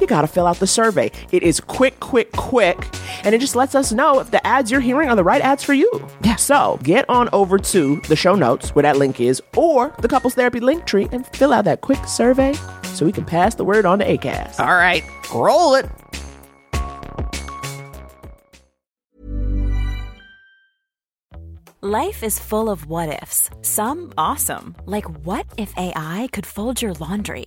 you got to fill out the survey. It is quick, quick, quick. And it just lets us know if the ads you're hearing are the right ads for you. Yeah. So get on over to the show notes where that link is or the couples therapy link tree and fill out that quick survey so we can pass the word on to ACAST. All right, roll it. Life is full of what ifs. Some awesome, like what if AI could fold your laundry?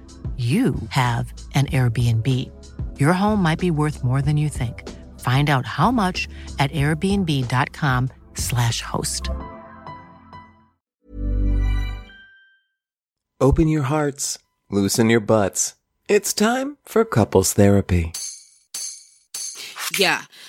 you have an Airbnb. Your home might be worth more than you think. Find out how much at airbnb.com/slash host. Open your hearts, loosen your butts. It's time for couples therapy. Yeah,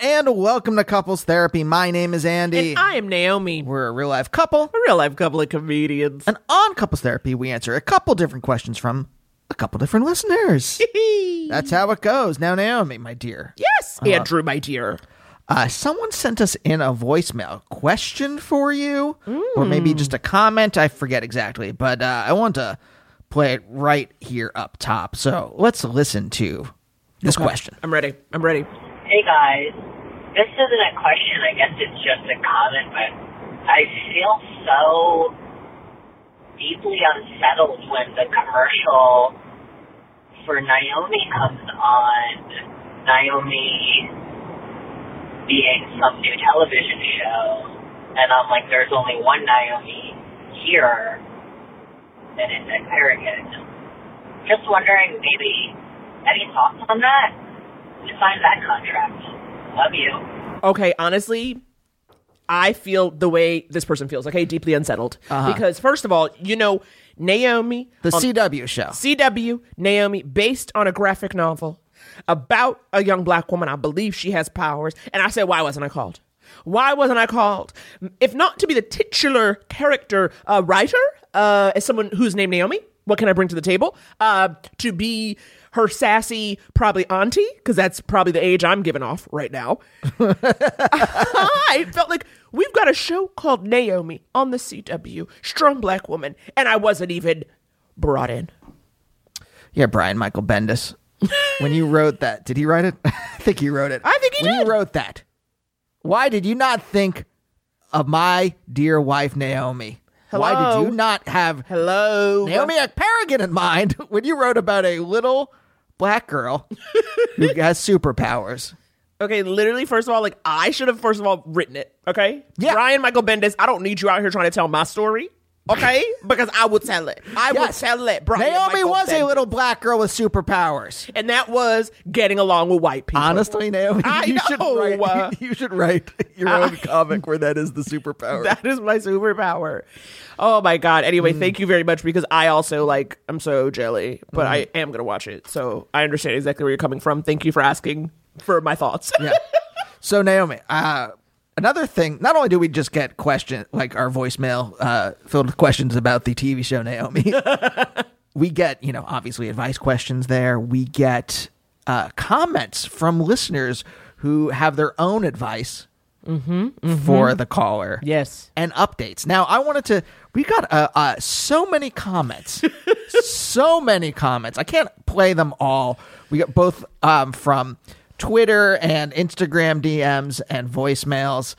and welcome to Couples Therapy. My name is Andy. And I am Naomi. We're a real life couple. a real life couple of comedians. And on Couples Therapy, we answer a couple different questions from a couple different listeners. That's how it goes. Now, Naomi, my dear. yes, Andrew, my dear. Uh, someone sent us in a voicemail question for you, or maybe just a comment. I forget exactly, but uh, I want to play it right here up top. So let's listen to this question. I'm ready. I'm ready. Hey guys, this isn't a question, I guess it's just a comment, but I feel so deeply unsettled when the commercial for Naomi comes on. Naomi being some new television show, and I'm like, there's only one Naomi here, and it's Ekperigin. Just wondering, maybe, any thoughts on that? Who signed that contract? Love you. Okay, honestly, I feel the way this person feels. Okay, deeply unsettled because first of all, you know, Naomi, The CW show. CW, Naomi, based on a graphic novel about a young black woman. I believe she has powers, and I said, why wasn't I called? Why wasn't I called? If not to be the titular character uh, writer, uh, as someone whose name Naomi, what can I bring to the table? Uh, to be her sassy, probably auntie, because that's probably the age I'm giving off right now. I felt like we've got a show called Naomi on the CW, strong black woman, and I wasn't even brought in. Yeah, Brian Michael Bendis. when you wrote that, did he write it? I think he wrote it. I think he when did. you wrote that, why did you not think of my dear wife Naomi? Hello? Why did you not have Hello, Naomi Ekperigin in mind when you wrote about a little black girl who has superpowers? Okay, literally, first of all, like I should have first of all written it. Okay, Yeah. Brian Michael Bendis, I don't need you out here trying to tell my story. Okay, because I would tell it. I would Yes. tell it. Brian Naomi Michael was a Bendis. little black girl with superpowers. and that was getting along with white people. Honestly, Naomi, I you should know, write. uh, you should write your own comic where that is the superpower. that is my superpower. Oh my god. Anyway, Mm. thank you very much because I also like I'm so jelly, but Mm. I am gonna watch it. So I understand exactly where you're coming from. Thank you for asking for my thoughts. yeah. So Naomi, uh, another thing. Not only do we just get question like our voicemail uh, filled with questions about the TV show Naomi, we get you know obviously advice questions there. We get uh, comments from listeners who have their own advice for the caller. Yes. and updates. Now, I wanted to. We got uh, uh, so many comments, so many comments. I can't play them all. We got both um, from Twitter and Instagram DMs and voicemails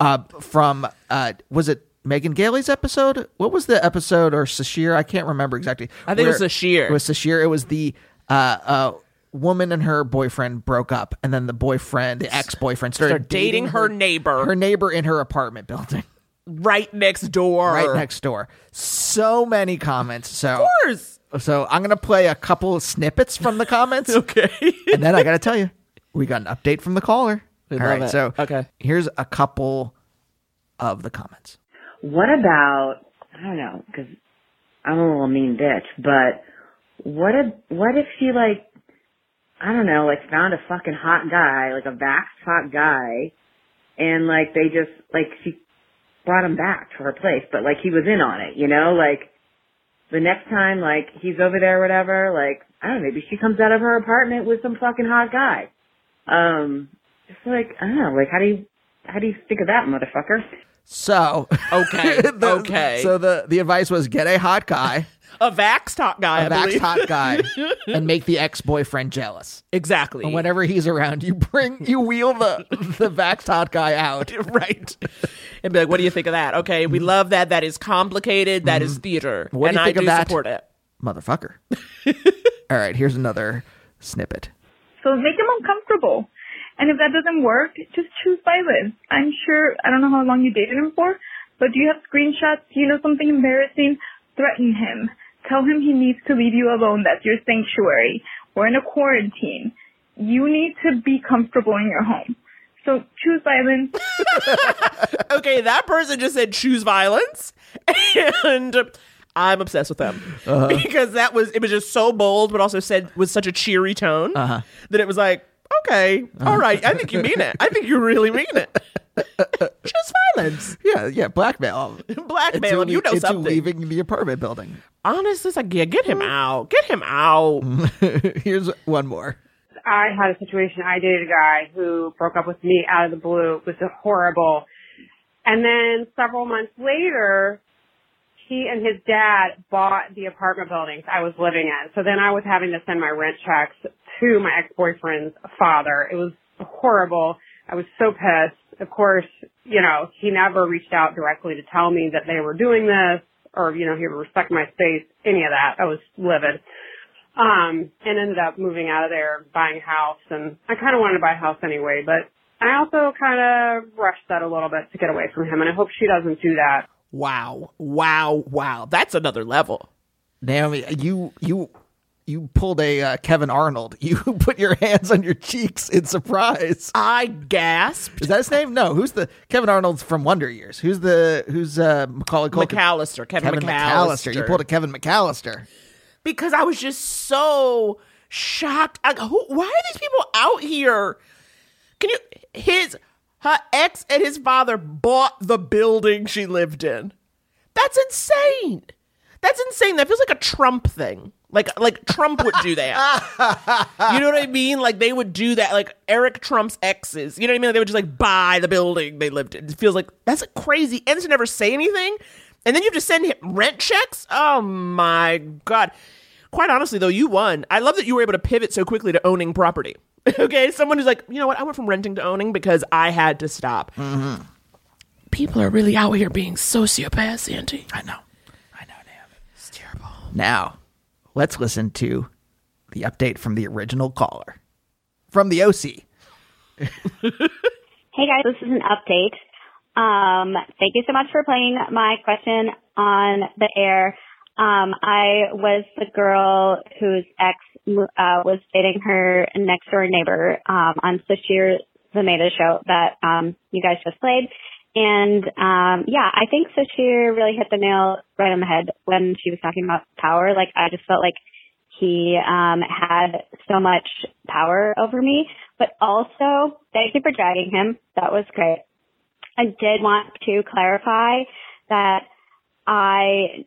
uh, from. Uh, was it Megan Gailey's episode? What was the episode or Sasheer? I can't remember exactly. I think it was Sasheer. It was Sasheer. It was the. Uh, uh, woman and her boyfriend broke up and then the boyfriend the ex-boyfriend started, Started dating her neighbor. her neighbor in her apartment building Right next door. right next door. So many comments. So, Of course. so I'm gonna play a couple of snippets from the comments, Okay. and then I gotta tell you, we got an update from the caller. All love right, it. so Okay. here's a couple of the comments. What about I don't know because I'm a little mean bitch, but what if what if she like I don't know like found a fucking hot guy like a vaxxed hot guy, and like they just like she brought him back to her place, but like he was in on it, you know, like the next time like he's over there or whatever, like I don't know, maybe she comes out of her apartment with some fucking hot guy. Um, it's like I don't know, like how do you how do you think of that motherfucker? So Okay, the- okay. So the the advice was get a hot guy, A vax hot guy, a vaxxed hot guy, and make the ex boyfriend jealous. Exactly. And whenever he's around, you bring you wheel the the vaxxed hot guy out. right. And be like, what do you think of that? Okay, we love that. That is complicated. That is theater. Mm-hmm. What do and you I think of do that? support it. Motherfucker. All right, here's another snippet. So make them uncomfortable. And if that doesn't work, just choose violence. I'm sure, I don't know how long you dated him for, but do you have screenshots? Do you know something embarrassing? Threaten him. Tell him he needs to leave you alone. That's your sanctuary. We're in a quarantine. You need to be comfortable in your home. So choose violence. Okay, that person just said choose violence, and I'm obsessed with them Uh-huh. because that was it was just so bold, but also said with such a cheery tone Uh-huh. that it was like, okay, all right, I think you mean it. I think you really mean it. choose violence, Yeah, yeah, blackmail. blackmail him. You know into something. leaving the apartment building. Honestly, it's like yeah, get him out, get him out. Here's one more. I had a situation. I dated a guy who broke up with me out of the blue. It was horrible. And then several months later, he and his dad bought the apartment buildings I was living in. So then I was having to send my rent checks to my ex-boyfriend's father. It was horrible. I was so pissed. Of course, you know, he never reached out directly to tell me that they were doing this or, you know, he would respect my space, any of that. I was livid. Um, and ended up moving out of there, buying a house, and I kind of wanted to buy a house anyway, but I also kind of rushed that a little bit to get away from him, and I hope she doesn't do that. Wow, wow, wow. That's another level. Naomi, you you you pulled a uh, Kevin Arnold. You put your hands on your cheeks in surprise. I gasped. Is that his name? No. Who's the Kevin Arnold's from Wonder Years? Who's the who's uh Macaulay Culkin? McCallister, Kevin, Kevin McCallister. You pulled a Kevin McCallister. because I was just so shocked. Like, who, why are these people out here? Can you? His her ex and his father bought the building she lived in. That's insane. That's insane. That feels like a Trump thing. Like like Trump would do that. you know what I mean? Like they would do that. Like Eric Trump's exes. You know what I mean? Like, they would just like buy the building they lived in. It feels like that's crazy. And to never say anything. And then you have to send him rent checks. Oh my god. Quite honestly, though, you won. I love that you were able to pivot so quickly to owning property. okay, someone who's like, you know what? I went from renting to owning because I had to stop. Mm-hmm. People are really out here being sociopaths, Auntie. I know. I know, Naomi. It's terrible. Now, let's listen to the update from the original caller. From the OC. Hey guys, this is an update. Um, thank you so much for playing my question on the air. Um, I was the girl whose ex uh, was dating her next door neighbor um, on Sasheer Zamata show that um, you guys just played. And um, yeah, I think Sasheer really hit the nail right on the head when she was talking about power. Like I just felt like he um, had so much power over me. But also, thank you for dragging him. That was great. I did want to clarify that I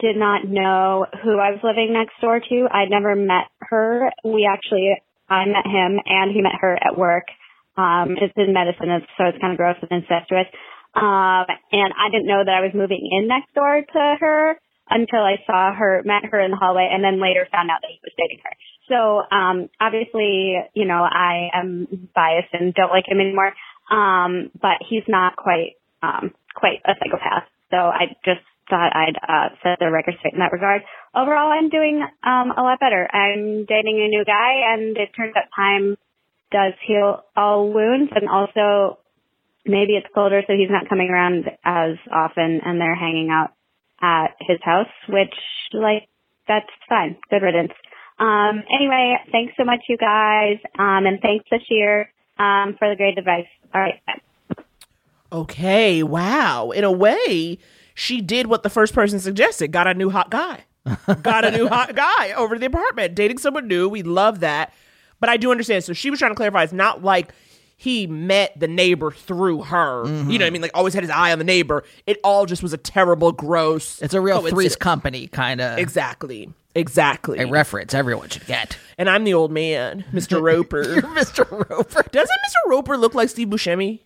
did not know who I was living next door to. I'd never met her. We actually, I met him and he met her at work. Um, it's in medicine, so it's kind of gross and incestuous. Um, and I didn't know that I was moving in next door to her until I saw her, met her in the hallway, and then later found out that he was dating her. So, um, obviously, you know, I am biased and don't like him anymore. Um, but he's not quite, um, quite a psychopath. So I just thought I'd, uh, set the record straight in that regard. Overall, I'm doing, um, a lot better. I'm dating a new guy and it turns out time does heal all wounds and also maybe it's colder so he's not coming around as often and they're hanging out at his house, which like that's fine. Good riddance. Um, anyway, thanks so much, you guys, um, and thanks Sasheer um, for the great advice. All right. Okay, wow. In a way, she did what the first person suggested got a new hot guy. got a new hot guy over the apartment, dating someone new. We love that. But I do understand. So she was trying to clarify it's not like he met the neighbor through her. You know what I mm-hmm. mean? Like always had his eye on the neighbor. It all just was a terrible, gross. It's a real. Three's Company kind of Exactly. Exactly. a reference everyone should get. and I'm the old man, Mr. Roper. Mr. Roper. Doesn't Mr. Roper look like Steve Buscemi?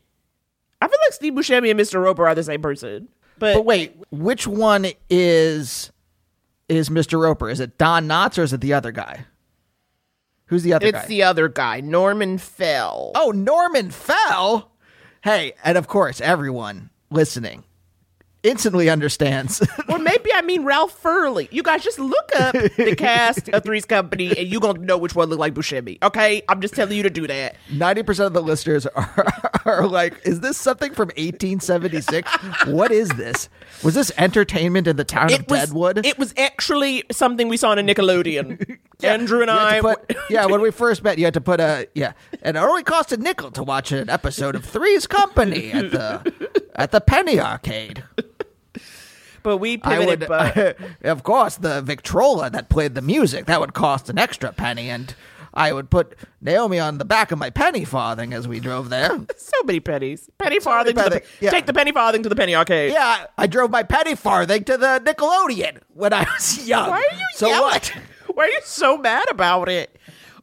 I feel like Steve Buscemi and Mr. Roper are the same person. But, But wait, which one is is Mr. Roper? Is it Don Knotts or is it the other guy? Who's the other it's guy? the other guy, Norman Fell. oh, Norman Fell. Hey, and of course, everyone listening instantly understands. or maybe I mean Ralph Furley. You guys just look up the cast of Three's Company and you're going to know which one look like Buscemi. Okay? I'm just telling you to do that. Ninety percent of the listeners are, are like, "Is this something from 1876? what is this? Was this entertainment in the town of was, Deadwood?" it was actually something we saw on a Nickelodeon. Andrew and I. put- yeah, when we first met, you had to put a yeah, and it only cost a nickel to watch an episode of Three's Company at the at the Penny Arcade. But we pivoted. would, but of course, the Victrola that played the music that would cost an extra penny, and I would put Naomi on the back of my penny farthing as we drove there. so many pennies. Penny farthing to the penny- yeah. take the penny farthing to the penny arcade. Yeah, I drove my penny farthing to the Nickelodeon when I was young. Why are you so yelling? what? Why are you so mad about it?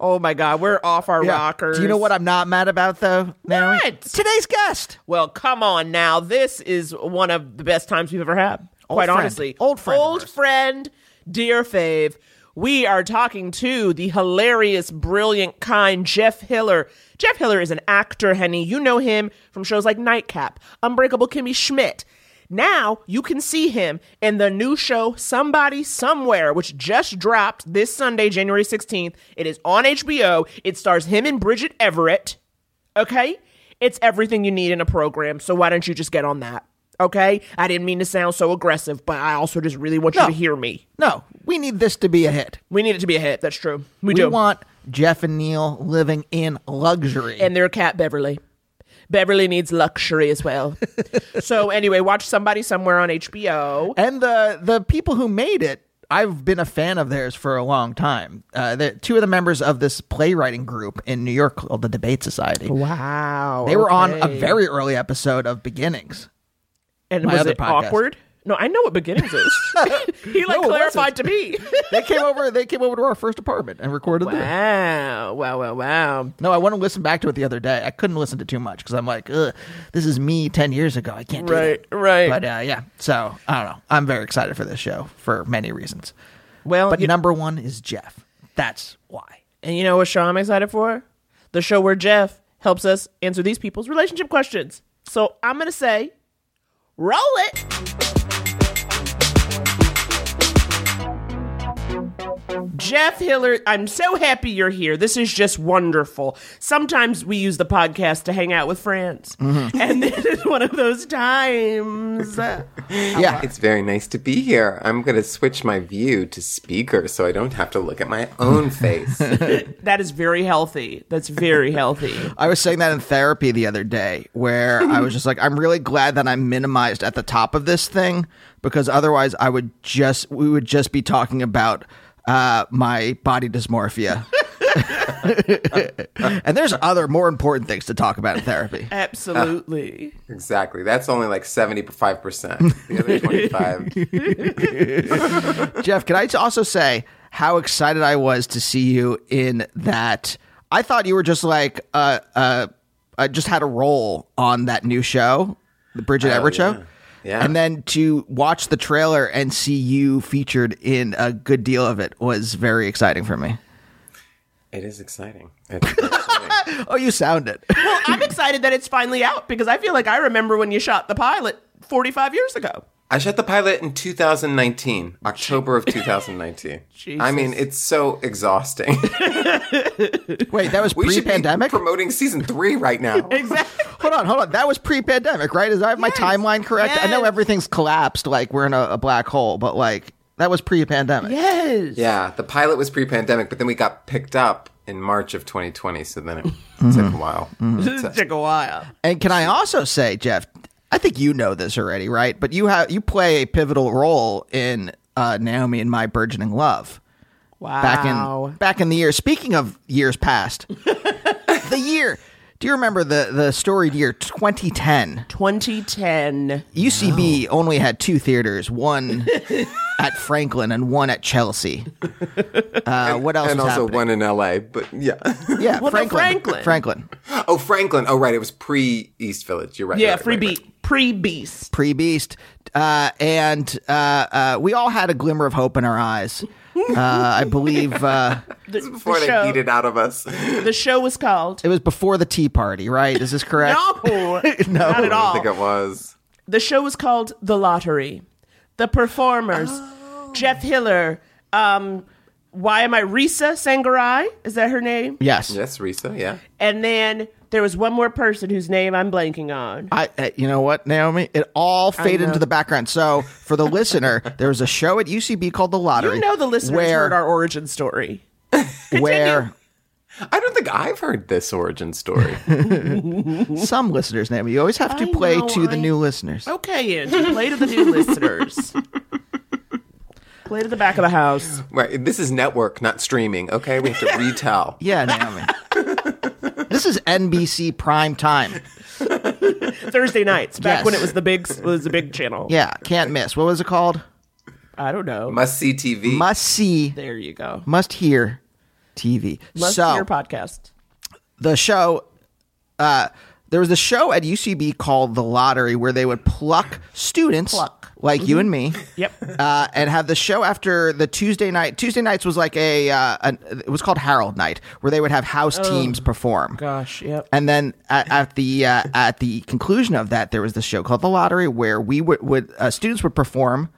Oh my god, we're off our Yeah. rockers. Do you know what I'm not mad about though? Naomi? What? Today's guest. Well, come on now. This is one of the best times we've ever had. Quite friend. honestly. Old friend Old friend, dear fave. We are talking to the hilarious, brilliant, kind Jeff Hiller. Jeff Hiller is an actor, Henny. You know him from shows like Nightcap, Unbreakable Kimmy Schmidt. Now you can see him in the new show Somebody Somewhere, which just dropped this Sunday, January 16th. It is on HBO. It stars him and Bridget Everett. Okay? It's everything you need in a program, so why don't you just get on that? Okay? I didn't mean to sound so aggressive, but I also just really want you No. to hear me. No, we need this to be a hit. We need it to be a hit. That's true. We, We do. want Jeff and Neil living in luxury. and their cat Beverly. Beverly needs luxury as well. so anyway, watch somebody somewhere on HBO. And the the people who made it, I've been a fan of theirs for a long time. Uh, the two of the members of this playwriting group in New York called the Debate Society. Wow. They were on a okay. very early episode of Beginnings. And my was other it podcast. awkward? No, I know what beginnings is. he like No, it clarified to me. They came over. They came over to our first apartment and recorded there. wow, wow, wow, wow. No, I want to listen back to it the other day. I couldn't listen to too much because I'm like, Ugh, this is me ten years ago. I can't do it. Right, that. right. But uh, yeah, so I don't know. I'm very excited for this show for many reasons. Well, But you- number one is Jeff. That's why. and you know what show I'm excited for? The show where Jeff helps us answer these people's relationship questions. So I'm gonna say, roll it. Jeff Hiller, I'm so happy you're here. This is just wonderful. Sometimes we use the podcast to hang out with friends, mm-hmm. and this is one of those times. Yeah. It's very nice to be here. I'm going to switch my view to speaker so I don't have to look at my own face. that is very healthy. That's very healthy. I was saying that in therapy the other day, where I was just like, I'm really glad that I'm minimized at the top of this thing because otherwise, I would just we would just be talking about uh, my body dysmorphia. and there's other more important things to talk about in therapy. Absolutely. exactly. That's only like 75%. The other 25. Jeff, can I also say how excited I was to see you in that? I thought you were just like uh uh, uh just had a role on that new show, the Bridget Oh, Everett yeah. show. Yeah. And then to watch the trailer and see you featured in a good deal of it was very exciting for me. It is exciting. Exciting. Oh, you sound it. Well, I'm excited that it's finally out because I feel like I remember when you shot the pilot 45 years ago. I shot the pilot in 2019, October of 2019. I mean, it's so exhausting. Wait, that was we should be pre-pandemic. promoting season three right now. Exactly. hold on, hold on. That was pre-pandemic, right? Is I have my timeline correct? I know everything's collapsed, like we're in a, a black hole, but like that was pre-pandemic. Yes. Yeah, the pilot was pre-pandemic, but then we got picked up in March of 2020, so then it Mm-hmm. took a while. This took a while. And can I also say, Jeff? I think you know this already, right? But you have you play a pivotal role in uh, Naomi and my burgeoning love. Wow. Back in back in the year. Speaking of years past, the year. Do you remember the the storied year 2010? 2010. UCB only had two theaters, one at Franklin and one at Chelsea. Uh, what else? and was also happening? one in LA, but yeah. Yeah, Well, Franklin. Franklin. Franklin. oh, Franklin. Oh, right. It was pre East Village. You're right. Yeah, right, free right, right. Pre beast. pre beast, uh, and uh, uh, we all had a glimmer of hope in our eyes. Uh, I believe uh, The, Before the they show, beat it out of us. the show was called. it was before the Tea Party, right? Is this correct? No, no, not at I all. think it was. The show was called The Lottery. The performers, Oh. Jeff Hiller, um, why am I Risa Sangarai? Is that her name? Yes. Yes, Risa. Yeah. And then there was one more person whose name I'm blanking on. I, uh, you know what, Naomi? It all faded into the background. So, for the listener, there was a show at UCB called The Lottery. You know the listeners where, heard our origin story. where I don't think I've heard this origin story. some listeners, Naomi, you always have to I play know, to the new listeners. Okay, Angie, play to the new listeners. Play to the back of the house. right. This is network, not streaming. Okay, we have to retell. Yeah, Naomi. This is NBC prime time. Thursday nights, back Yes. when it was the big was the big channel. Yeah, can't miss. What was it called? I don't know. Must see TV. Must see, there you go. must hear TV. Must so, hear podcast. the show uh there was a show at UCB called The Lottery where they would pluck students Pluck. Like you and me Yep. uh, and have the show after the Tuesday night. Tuesday nights was like a, uh, an, it was called Harold Night where they would have house teams perform. Gosh, yep. And then at, at the uh, at the conclusion of that, there was this show called The Lottery where we would, would uh, students would perform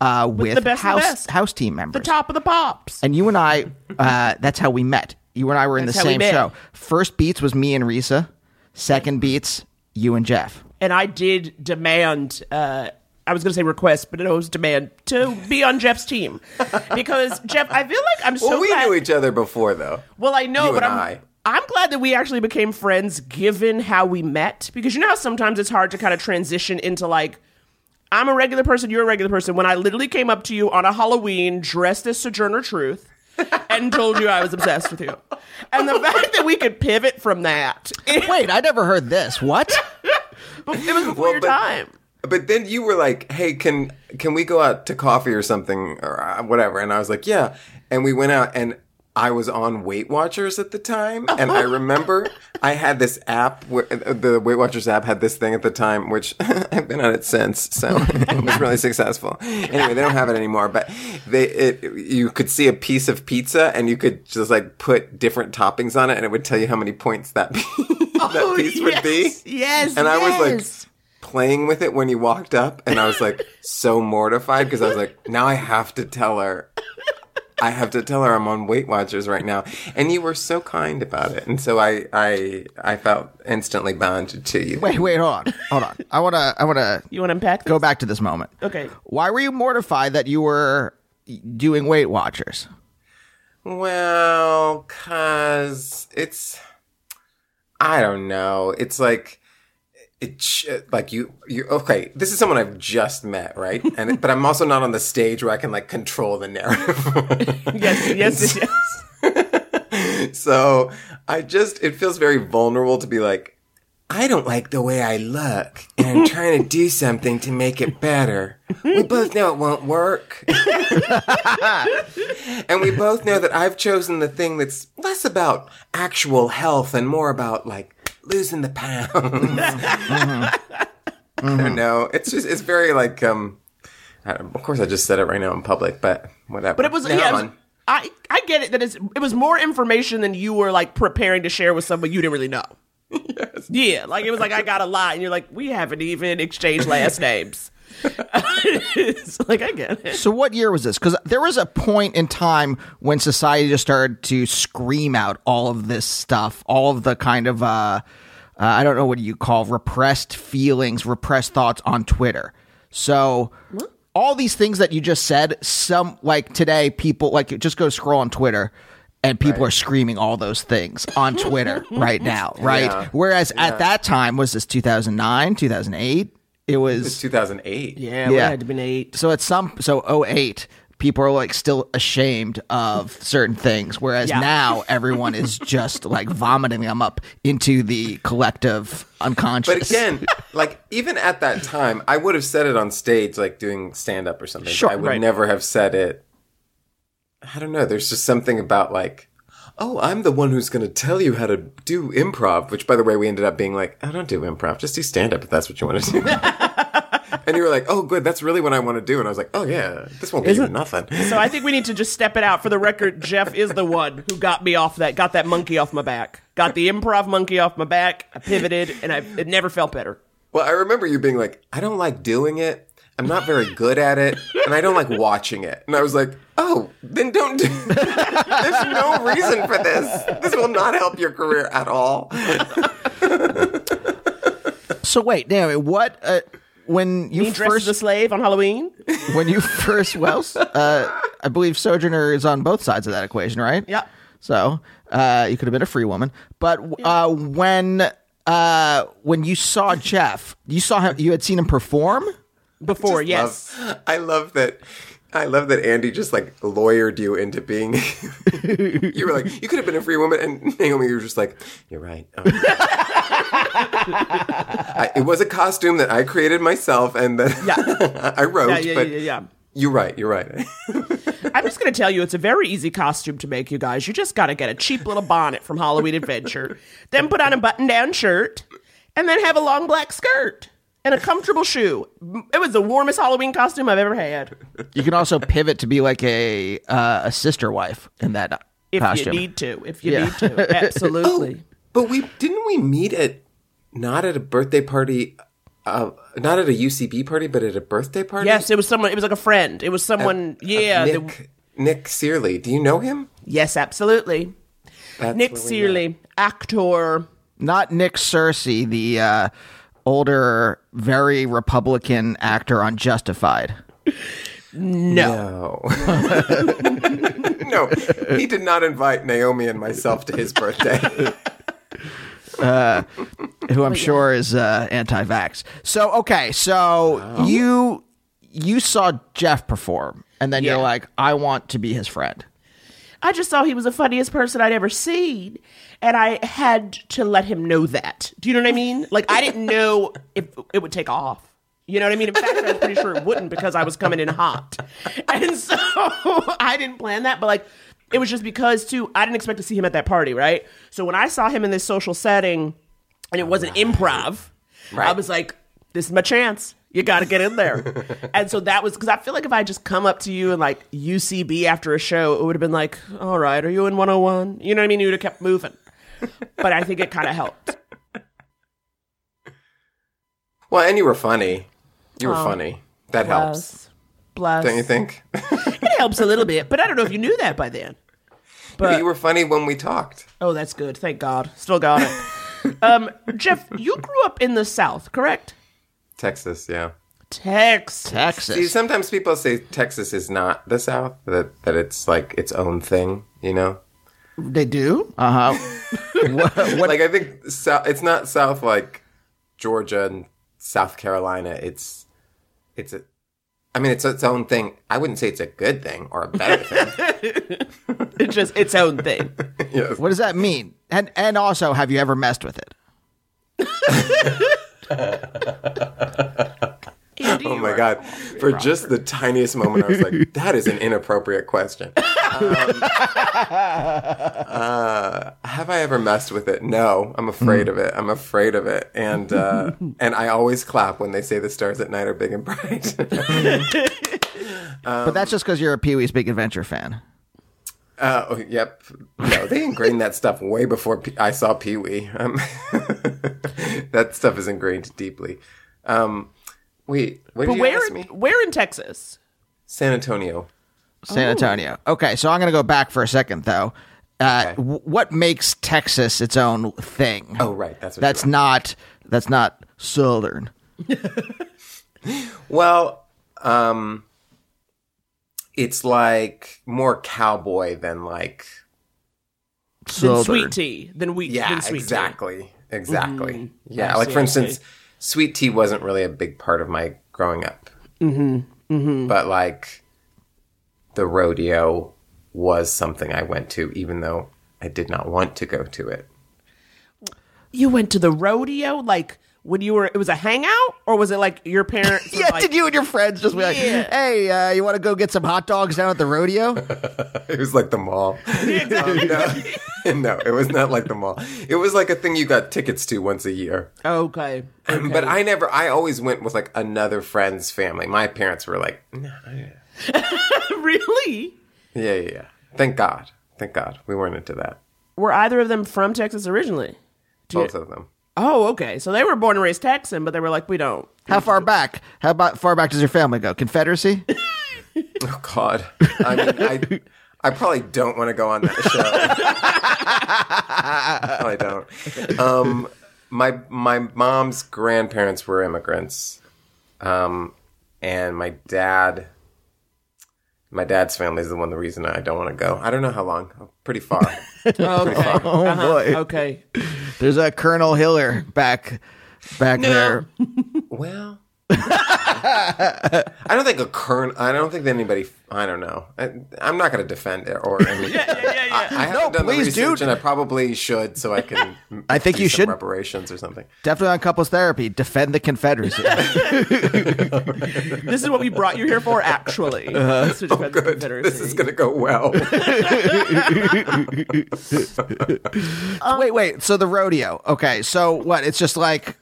uh, with, the best of the house best. house team members. The top of the pops. And you and I, uh, that's how we met. You and I were in That's the same show. First beats was me and Risa. Second beats, you and Jeff. and I did demand. Uh, I was going to say request, but it was demand to be on Jeff's team because Jeff. I feel like I'm so well, we glad. knew each other before, though. well, I know, you but and I'm. I. I'm glad that we actually became friends given how we met because you know how sometimes it's hard to kind of transition into like I'm a regular person, you're a regular person. When I literally came up to you on a Halloween dressed as Sojourner Truth and told you I was obsessed with you. And the fact that we could pivot from that. Wait, I never heard this. What? it was before Well, your but- time. But then you were like, "Hey, can can we go out to coffee or something or uh, whatever?" And I was like, "Yeah." And we went out, and I was on Weight Watchers at the time, and I remember I had this app. Where, uh, the Weight Watchers app had this thing at the time, which I've been on it since, so it was really successful. Anyway, they don't have it anymore, but they it you could see a piece of pizza, and you could just like put different toppings on it, and it would tell you how many points that that piece would be. Oh, Yes, And I was like yes. Playing with it when you walked up, and I was like so mortified because I was like, now I have to tell her I have to tell her I'm on Weight Watchers right now. And you were so kind about it. And so I, I, I felt instantly bonded to you. Wait, wait, hold on, hold on. I wanna, I wanna You want to unpack? go back to this moment. Okay. Why were you mortified that you were doing Weight Watchers? Well, cause it's, I don't know. It's like, it sh- like you you okay this is someone i've just met right and but i'm also not on the stage where i can like control the narrative Yes, yes, yes. yes. so i just it feels very vulnerable to be like i don't like the way i look and i'm trying to do something to make it better we both know it won't work and we both know that i've chosen the thing that's less about actual health and more about like losing the pounds I don't know. It's just it's very like um. I don't, of course, I just said it right now in public, but whatever. But it was Now yeah. Was, I I get it that it's it was more information than you were like preparing to share with someone you didn't really know. Yes. Yeah, like it was like I got a lot, and you're like, we haven't even exchanged last names. it's like I get it. So what year was this? Because there was a point in time when society just started to scream out all of this stuff, all of the kind of uh, uh, I don't know what you call repressed feelings, repressed thoughts on Twitter. So all these things that you just said, some like today, people like just go scroll on Twitter. And people are screaming all those things on Twitter right now, right? Yeah. Whereas Yeah. at that time, was this 2009, 2008? It was It's 2008. Yeah, we had to been eight. so at some so 08 people are like still ashamed of certain things whereas Yeah. now everyone is just like vomiting them up into the collective unconscious. But again, like even at that time, I would have said it on stage, like doing stand up or something. Sure, I would right. never have said it. I don't know. There's just something about like, oh, I'm the one who's going to tell you how to do improv. Which, by the way, we ended up being like, I don't do improv. Just do stand up if that's what you want to do. and you were like, oh, good. That's really what I want to do. And I was like, oh yeah, this won't get you nothing. So I think we need to just step it out for the record. Jeff is the one who got me off that, got that monkey off my back, got the improv monkey off my back. I pivoted, and I it never felt better. Well, I remember you being like, I don't like doing it. I'm not very good at it, and I don't like watching it. And I was like, oh, then don't do There's no reason for this. This will not help your career at all. so wait, now what uh, when you Me first as a slave on Halloween. when you first well uh, I believe Sojourner is on both sides of that equation, right? Yeah. So uh, you could have been a free woman, but uh, when uh, when you saw Jeff, you saw him. You had seen him perform. Before, Just yes. love- I love that. I love that Andy just like lawyered you into being. you were like, you could have been a free woman, and Naomi, you were just like, you're right. Oh. I, it was a costume that I created myself, and that I wrote. Yeah, yeah, but yeah, yeah, yeah. You're right. You're right. I'm just going to tell you, it's a very easy costume to make, you guys. You just got to get a cheap little bonnet from Halloween Adventure, then put on a button down shirt, and then have a long black skirt and a comfortable shoe. It was the warmest Halloween costume I've ever had. You can also pivot to be like a uh, a sister wife in that If costume. you need to, if you Yeah. need to, absolutely. But we didn't we meet at not at a birthday party, uh, not at a UCB party, but at a birthday party. Yes, it was someone. It was like a friend. It was someone. yeah. the- Nick Nick Searley. Do you know him? yes, absolutely. That's Nick where we met. Searley, actor. Not Nick Searcy, the uh, older, very Republican actor on Justified. No. No. no, he did not invite Naomi and myself to his birthday. who I'm sure is uh, anti-vax. So okay, so you you saw Jeff perform, and then Yeah. you're like, I want to be his friend. I just thought he was the funniest person I'd ever seen, and I had to let him know that. Do you know what I mean? Like I didn't know if it would take off. You know what I mean? In fact, I was pretty sure it wouldn't because I was coming in hot, and so I didn't plan that. But like, it was just because too, I didn't expect to see him at that party, right? So when I saw him in this social setting, and it wasn't improv, I was like, "This is my chance." You got to get in there. and so that was because I feel like if I just come up to you and like UCB after a show, it would have been like, all right, are you in 101? You know what I mean? You would have kept moving. But I think it kind of helped. well, and you were funny. You were Oh, funny. That helps. Bless. Don't you think? It helps a little bit, but I don't know if you knew that by then. But you were funny when we talked. Oh, that's good. Thank God. Still got it. um, Jeff, you grew up in the South, correct? Texas, yeah. Texas. Texas. See, sometimes people say Texas is not the South, that that it's like its own thing, you know? They do? Uh huh. Like I think South, it's not South like Georgia and South Carolina. It's it's a I mean, it's its own thing. I wouldn't say it's a good thing or a better thing. It's just its own thing. yes. What does that mean? And and also, have you ever messed with it? Oh my god! For just the tiniest moment, I was like, "That is an inappropriate question." Um, uh, have I ever messed with it? No, I'm afraid of it. I'm afraid of it, and uh, and I always clap when they say the stars at night are big and bright. but that's just because you're a Pee Wee's Big Adventure fan. Uh, oh, yep. No, they ingrained that stuff way before P- I saw Pee Wee. Um, that stuff is ingrained deeply. Um, wait, what But did you where, ask me? where in Texas? San Antonio. San Antonio. Okay, so I'm going to go back for a second, though. Uh, w- what makes Texas its own thing? Oh, right. That's what that's not that's not southern. Well, um, it's like more cowboy than like Then Southern. sweet tea. Then wheat. yeah, then sweet tea. exactly, exactly. Mhm. Yeah, I like see, for instance, sweet tea wasn't really a big part of my growing up, Mm-hmm. Mm-hmm. but like the rodeo was something I went to, even though I did not want to go to it. You went to the rodeo, like when you were. It was a hangout, or was it like your parents? Yeah, like, did you and your friends just be like, Yeah. "Hey, uh, you want to go get some hot dogs down at the rodeo?" It was like the mall. Um, no, no, it was not like the mall. It was like a thing you got tickets to once a year. Okay. okay. But I never. I always went with like another friend's family. My parents were like, no, yeah, really? yeah, yeah. Thank God. Thank God we weren't into that. Were either of them from Texas originally? Do you- Both of them. Oh, okay. So they were born and raised Texan, but they were like, we don't. How far back? How about far back does your family go? Confederacy? Oh God. I mean, I, I probably don't want to go on that show. I don't. Um, my my mom's grandparents were immigrants, um, and my dad. My dad's family is the one the reason I don't want to go. I don't know how long. Pretty far. Okay. Uh-huh. Oh, boy. Okay. There's a Colonel Hiller back back there. Well, I don't think a current. I don't think that anybody. I don't know. I, I'm not going to defend it or anything. I, I haven't No, done the please, research, dude. and I probably should, so I can. I think you some should. reparations or something. Definitely on couples therapy. Defend the Confederacy. This is what we brought you here for, actually. Uh-huh. This is defend oh, the This is going to go well. wait, wait. So the rodeo. Okay, so what? It's just like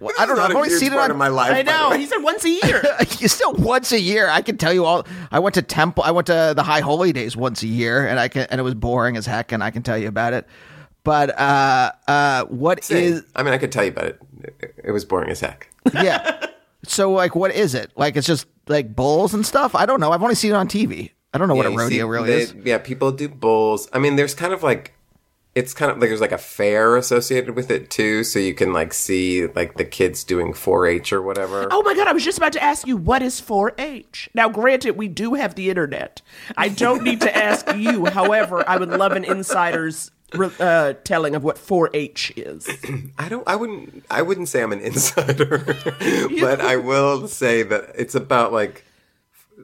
Well, I don't know. I've only seen it on of my life, I know. He said once a year. you still once a year. I can tell you all. I went to temple. I went to the High Holy Days once a year, and I can, and it was boring as heck, and I can tell you about it. But uh, uh, what is? I mean, I could tell you about it. It- was boring as heck. yeah. So like, what is it? Like, it's just like bulls and stuff. I don't know. I've only seen it on TV. I don't know what a rodeo see, really they- is. Yeah, people do bulls. I mean, there's kind of like it's kind of like there's like a fair associated with it too, so you can like see like the kids doing 4-H or whatever. Oh my god, I was just about to ask you what is 4-H. Now, granted, we do have the internet. I don't need to ask you. However, I would love an insider's uh, telling of what 4-H is. I don't. I wouldn't. I wouldn't say I'm an insider, but I will say that it's about like,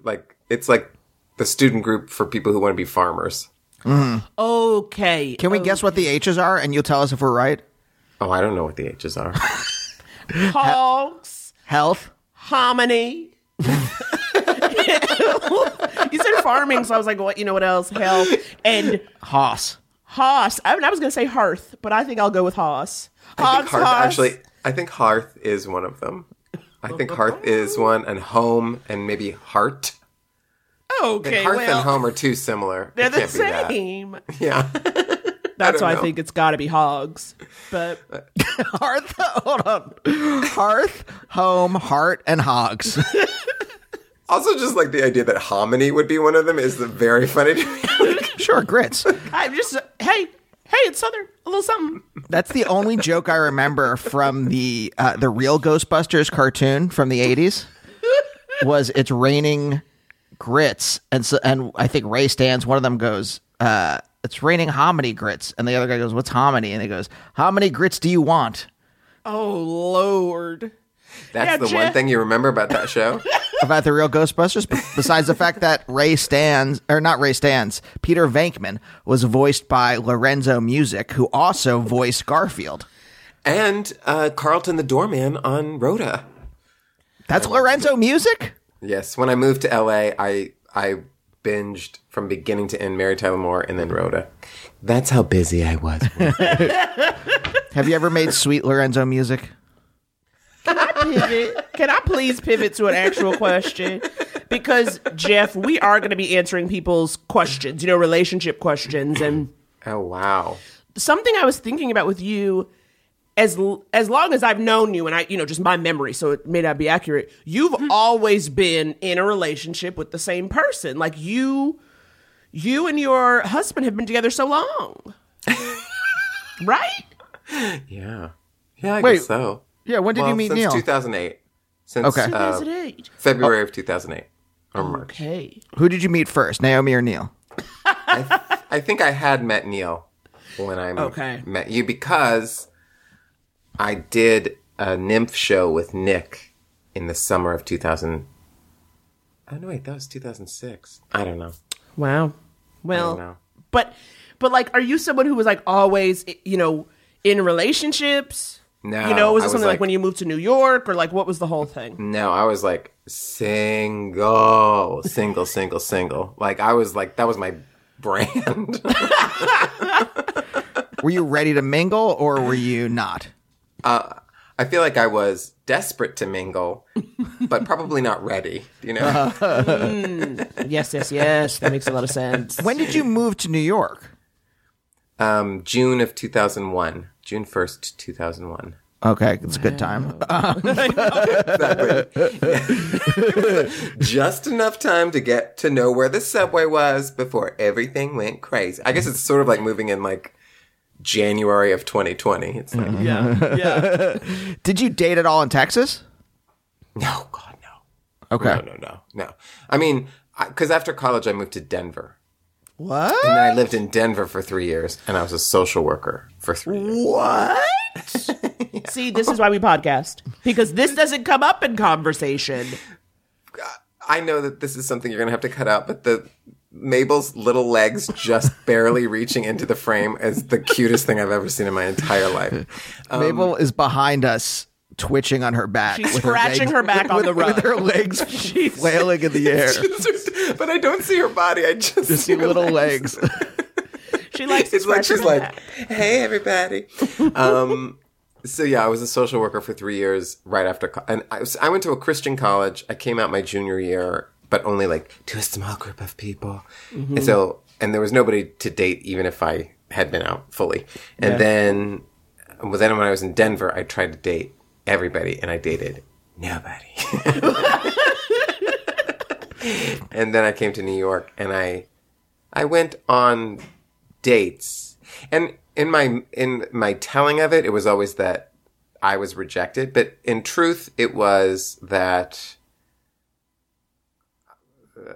like it's like the student group for people who want to be farmers. Mm-hmm. Okay. Can we guess what the H's are, and you'll tell us if we're right? Oh, I don't know what the H's are. Hogs, Health. hominy. you said farming, so I was like, what? You know what else? Health and Hoss. Hoss. I, mean, I was going to say hearth, but I think I'll go with Hoss. I think Hogs, hearth Hoss. actually. I think hearth is one of them. I think hearth is one, and home, and maybe heart. Okay, hearth well, and home are too similar. they're It the can't be that. same. Yeah. That's don't why I think it's got to be hogs. But Hearth. Hold on. Hearth, home, heart, and hogs. Also, just like the idea that hominy would be one of them is very funny to me. Sure, grits. I'm just hey, hey, it's Southern, a little something. That's the only joke I remember from the uh, the real Ghostbusters cartoon from the eighties. Was it's raining grits, and so and I think Ray Stantz. one of them goes, uh, "It's raining hominy grits," and the other guy goes, "What's hominy?" And he goes, "How many grits do you want?" Oh Lord. That's Yeah, the Jeff- one thing you remember about that show. About the real Ghostbusters, besides the fact that Ray Stantz, or not Ray Stantz, Peter Venkman was voiced by Lorenzo Music, who also voiced Garfield. and uh, Carlton the doorman on Rhoda. That's Lorenzo Music. Yes, when I moved to LA, I I binged from beginning to end Mary Tyler Moore and then Rhoda. That's how busy I was. Have you ever made sweet Lorenzo Music? Can I pivot? Can I please pivot to an actual question? Because Jeff, we are going to be answering people's questions, you know, relationship questions, and oh wow. something I was thinking about with you. As as long as I've known you, and I, you know, just my memory, so it may not be accurate. You've always been in a relationship with the same person. Like you, you and your husband have been together so long, right? Yeah. Yeah, I Wait, guess so. yeah, when did you meet mean since Neil? 2008. Since Okay. uh, 2008. February of 2008 or March. Okay. Who did you meet first, Naomi or Neil? I think I had met Neil when I Okay. met you because I did a nymph show with Nick in the summer of 2000. Oh no, wait, that was 2006. I don't know. Wow. I Well, don't know. but but like, are you someone who was like always, you know, in relationships? No, You know, was I it was something like, like- when you moved to New York, or like what was the whole thing? No, I was like single, single, single, single. Like I was like that was my brand. Were you ready to mingle or were you not? Uh, I feel like I was desperate to mingle, but probably not ready. You know. Yes, yes, yes. That makes a lot of sense. When did you move to New York? um, June of 2001. June 1st, 2001. Okay, it's a good time. Just enough time to get to know where the subway was before everything went crazy. I guess it's sort of like moving in like January of 2020. It's like, mm-hmm. yeah, yeah. Did you date at all in Texas? no, God, no. Okay. No, no, no, no. I mean, because after college, I moved to Denver. What? And then I lived in Denver for three years, and I was a social worker for three years. What? See, this is why we podcast because this doesn't come up in conversation. I know that this is something you're going to have to cut out, but the Mabel's little legs just barely reaching into the frame is the cutest thing I've ever seen in my entire life. Um, Mabel is behind us, twitching on her back. She's with scratching legs- her back on with, the rug. With her legs flailing in the air. but I don't see her body. I just, Just see her little legs. She likes to It's like scratch she's her like, back. "Hey, everybody." Um, so yeah, I was a social worker for three years right after, co- and I, was, I went to a Christian college. I came out my junior year, but only like to a small group of people, and mm-hmm. so and there was nobody to date, even if I had been out fully. And Yeah. then, well, then when I was in Denver, I tried to date everybody, and I dated nobody. and then I came to New York, and I I went on dates, and in my in my telling of it, it was always that I was rejected, but in truth, it was that uh,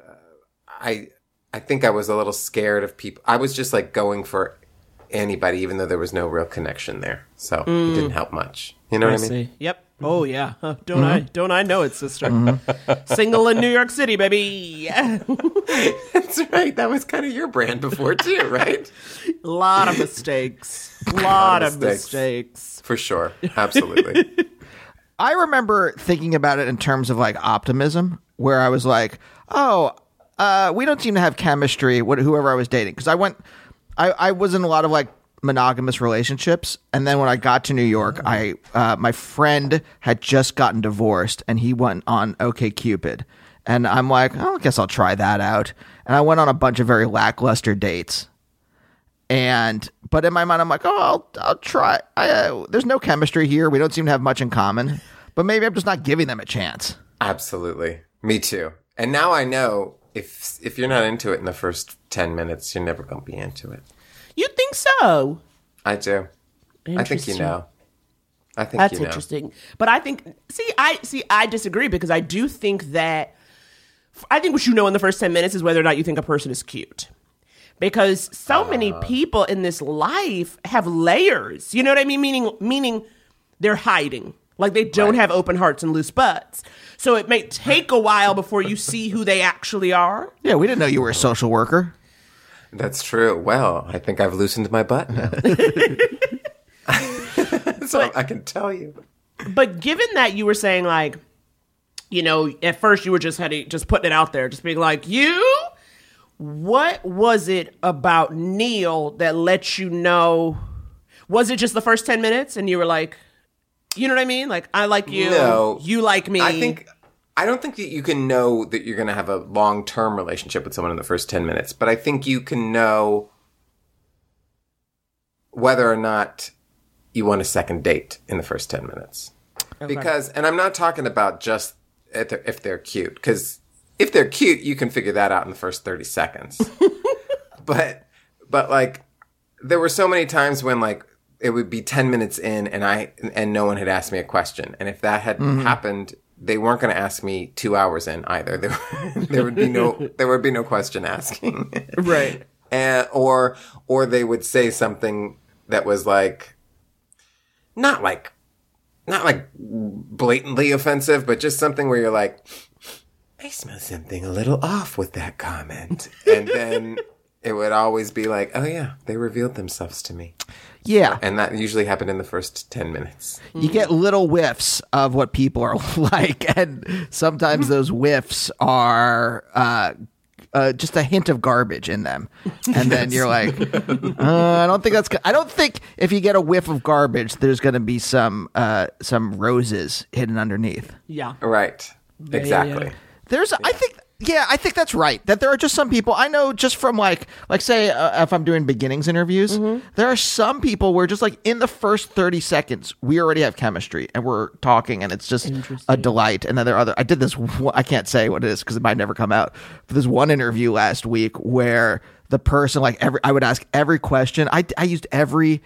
I I think I was a little scared of people. I was just like going for anybody, even though there was no real connection there, so it mm. didn't help much. You know what I mean? see. Yep. Oh yeah. Huh, Don't I? Mm-hmm. Don't I know it, sister? Mm-hmm. Single in New York City, baby. That's right. That was kind of your brand before too, right? A lot of mistakes. A lot of of mistakes. mistakes. For sure, absolutely. I remember thinking about it in terms of like optimism, where I was like, "Oh, uh, we don't seem to have chemistry." What whoever I was dating, because I went, I, I was in a lot of like monogamous relationships, and then when I got to New York, I uh, my friend had just gotten divorced, and he went on OK Cupid, and I'm like, oh, I guess I'll try that out, and I went on a bunch of very lackluster dates. And but in my mind, I'm like, oh, I'll I'll try. I, uh, there's no chemistry here. We don't seem to have much in common. But maybe I'm just not giving them a chance. Absolutely. Me too. And now I know if if you're not into it in the first ten minutes, you're never gonna be into it. You think so? I do. I think you know. I think That's you know. interesting. But I think see I see I disagree because I do think that I think what you know in the first 10 minutes is whether or not you think a person is cute. Because so many Uh. people in this life have layers. You know what I mean? Meaning meaning they're hiding. Like they don't have open hearts and loose butts. So it may take a while before you see who they actually are. Yeah, we didn't know you were a social worker. That's true. Well, I think I've loosened my butt now. so I can tell you. But given that you were saying like, you know, at first you were just had just putting it out there, just being like, you. What was it about Neil that let you know? Was it just the first ten minutes, and you were like, you know what I mean? Like, I like you. No. you like me. I think I don't think that you can know that you're going to have a long term relationship with someone in the first 10 minutes, but I think you can know whether or not you want a second date in the first 10 minutes. Because, and I'm not talking about just if they're, if they're cute, because if they're cute, you can figure that out in the first 30 seconds. but, but like, there were so many times when like it would be 10 minutes in and I, and no one had asked me a question. And if that had Mhm. happened, they weren't going to ask me two hours in either. There, there would be no, there would be no question asking. right. And, or, or they would say something that was like, not like, not like blatantly offensive, but just something where you're like, I smell something a little off with that comment. and then it would always be like, oh yeah, they revealed themselves to me. Yeah. And that usually happened in the first 10 minutes. You get little whiffs of what people are like, and sometimes those whiffs are uh, uh, just a hint of garbage in them, and then you're like, uh, I don't think that's. go- I don't think if you get a whiff of garbage, there's going to be some uh, some roses hidden underneath. Yeah. Right. Yeah, exactly. yeah. There's, I think, yeah, I think that's right. That there are just some people I know just from like, like say, uh, if I'm doing beginnings interviews, there are some people where just like in the first 30 seconds, we already have chemistry and we're talking and it's just a delight. And then there are other, I did this, I can't say what it is because it might never come out. But this one interview last week where the person, like every, I would ask every question. I, I used every,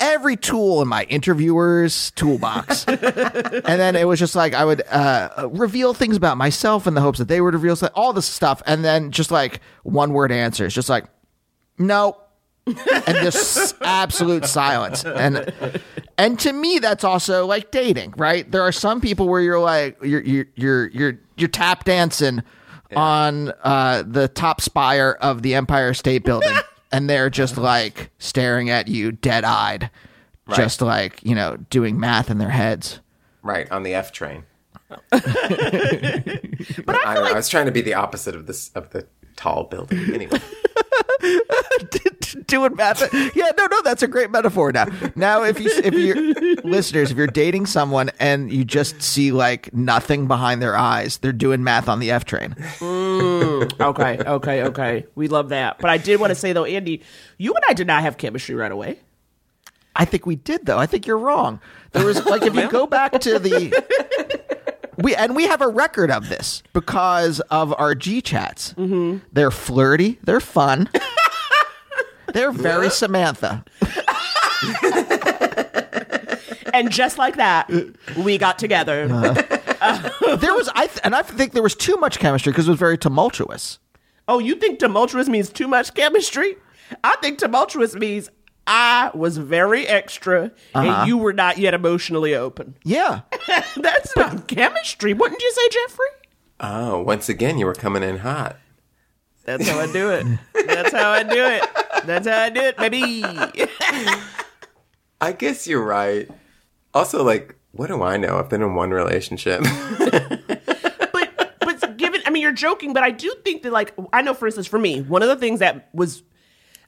every tool in my interviewer's toolbox. and then it was just like I would uh, reveal things about myself in the hopes that they would reveal all this stuff, and then just like one word answers, just like no, and just absolute silence. And and to me, that's also like dating, right? There are some people where you're like you're you're you're you're, you're tap dancing on uh, the top spire of the Empire State Building. And they're just like staring at you dead eyed, Right. just like, you know, doing math in their heads. Right. On the F train. but I, I was trying to be the opposite of this, of the tall building. Anyway. doing math. Yeah, no, no, that's a great metaphor. Now, now, if you, if you're listeners, if you're dating someone and you just see like nothing behind their eyes, they're doing math on the F train. Mm, okay, okay, okay. We love that. But I did want to say though, Andy, you and I did not have chemistry right away. I think we did though. I think you're wrong. There was like if you go back to the we and we have a record of this because of our G chats. Mm-hmm. They're flirty. They're fun. they're very Samantha. And just like that, we got together. there was I th- and I think there was too much chemistry because it was very tumultuous. Oh, you think tumultuous means too much chemistry? I think tumultuous means I was very extra Uh-huh. and you were not yet emotionally open. Yeah. That's not chemistry, wouldn't you say, Jeffrey? Oh, once again, you were coming in hot. That's how I do it. That's how I do it. That's how I do it, baby. I guess you're right. Also, like, what do I know? I've been in one relationship. But but given, I mean, you're joking, but I do think that, like, I know, for instance, for me, one of the things that was,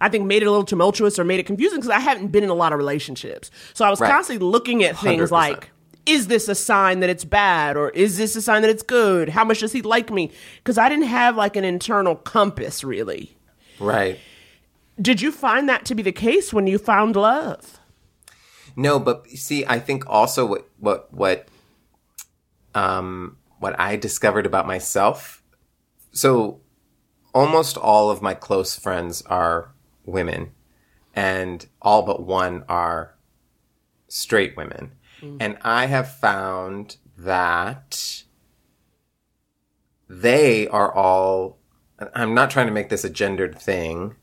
I think, made it a little tumultuous or made it confusing because I haven't been in a lot of relationships. So I was Right. constantly looking at things 100%. like, is this a sign that it's bad or is this a sign that it's good? How much does he like me? Because I didn't have like an internal compass, really. right. Did you find that to be the case when you found love? No, but see, I think also what what what um what I discovered about myself so almost all of my close friends are women and all but one are straight women. And I have found that they are all I'm not trying to make this a gendered thing,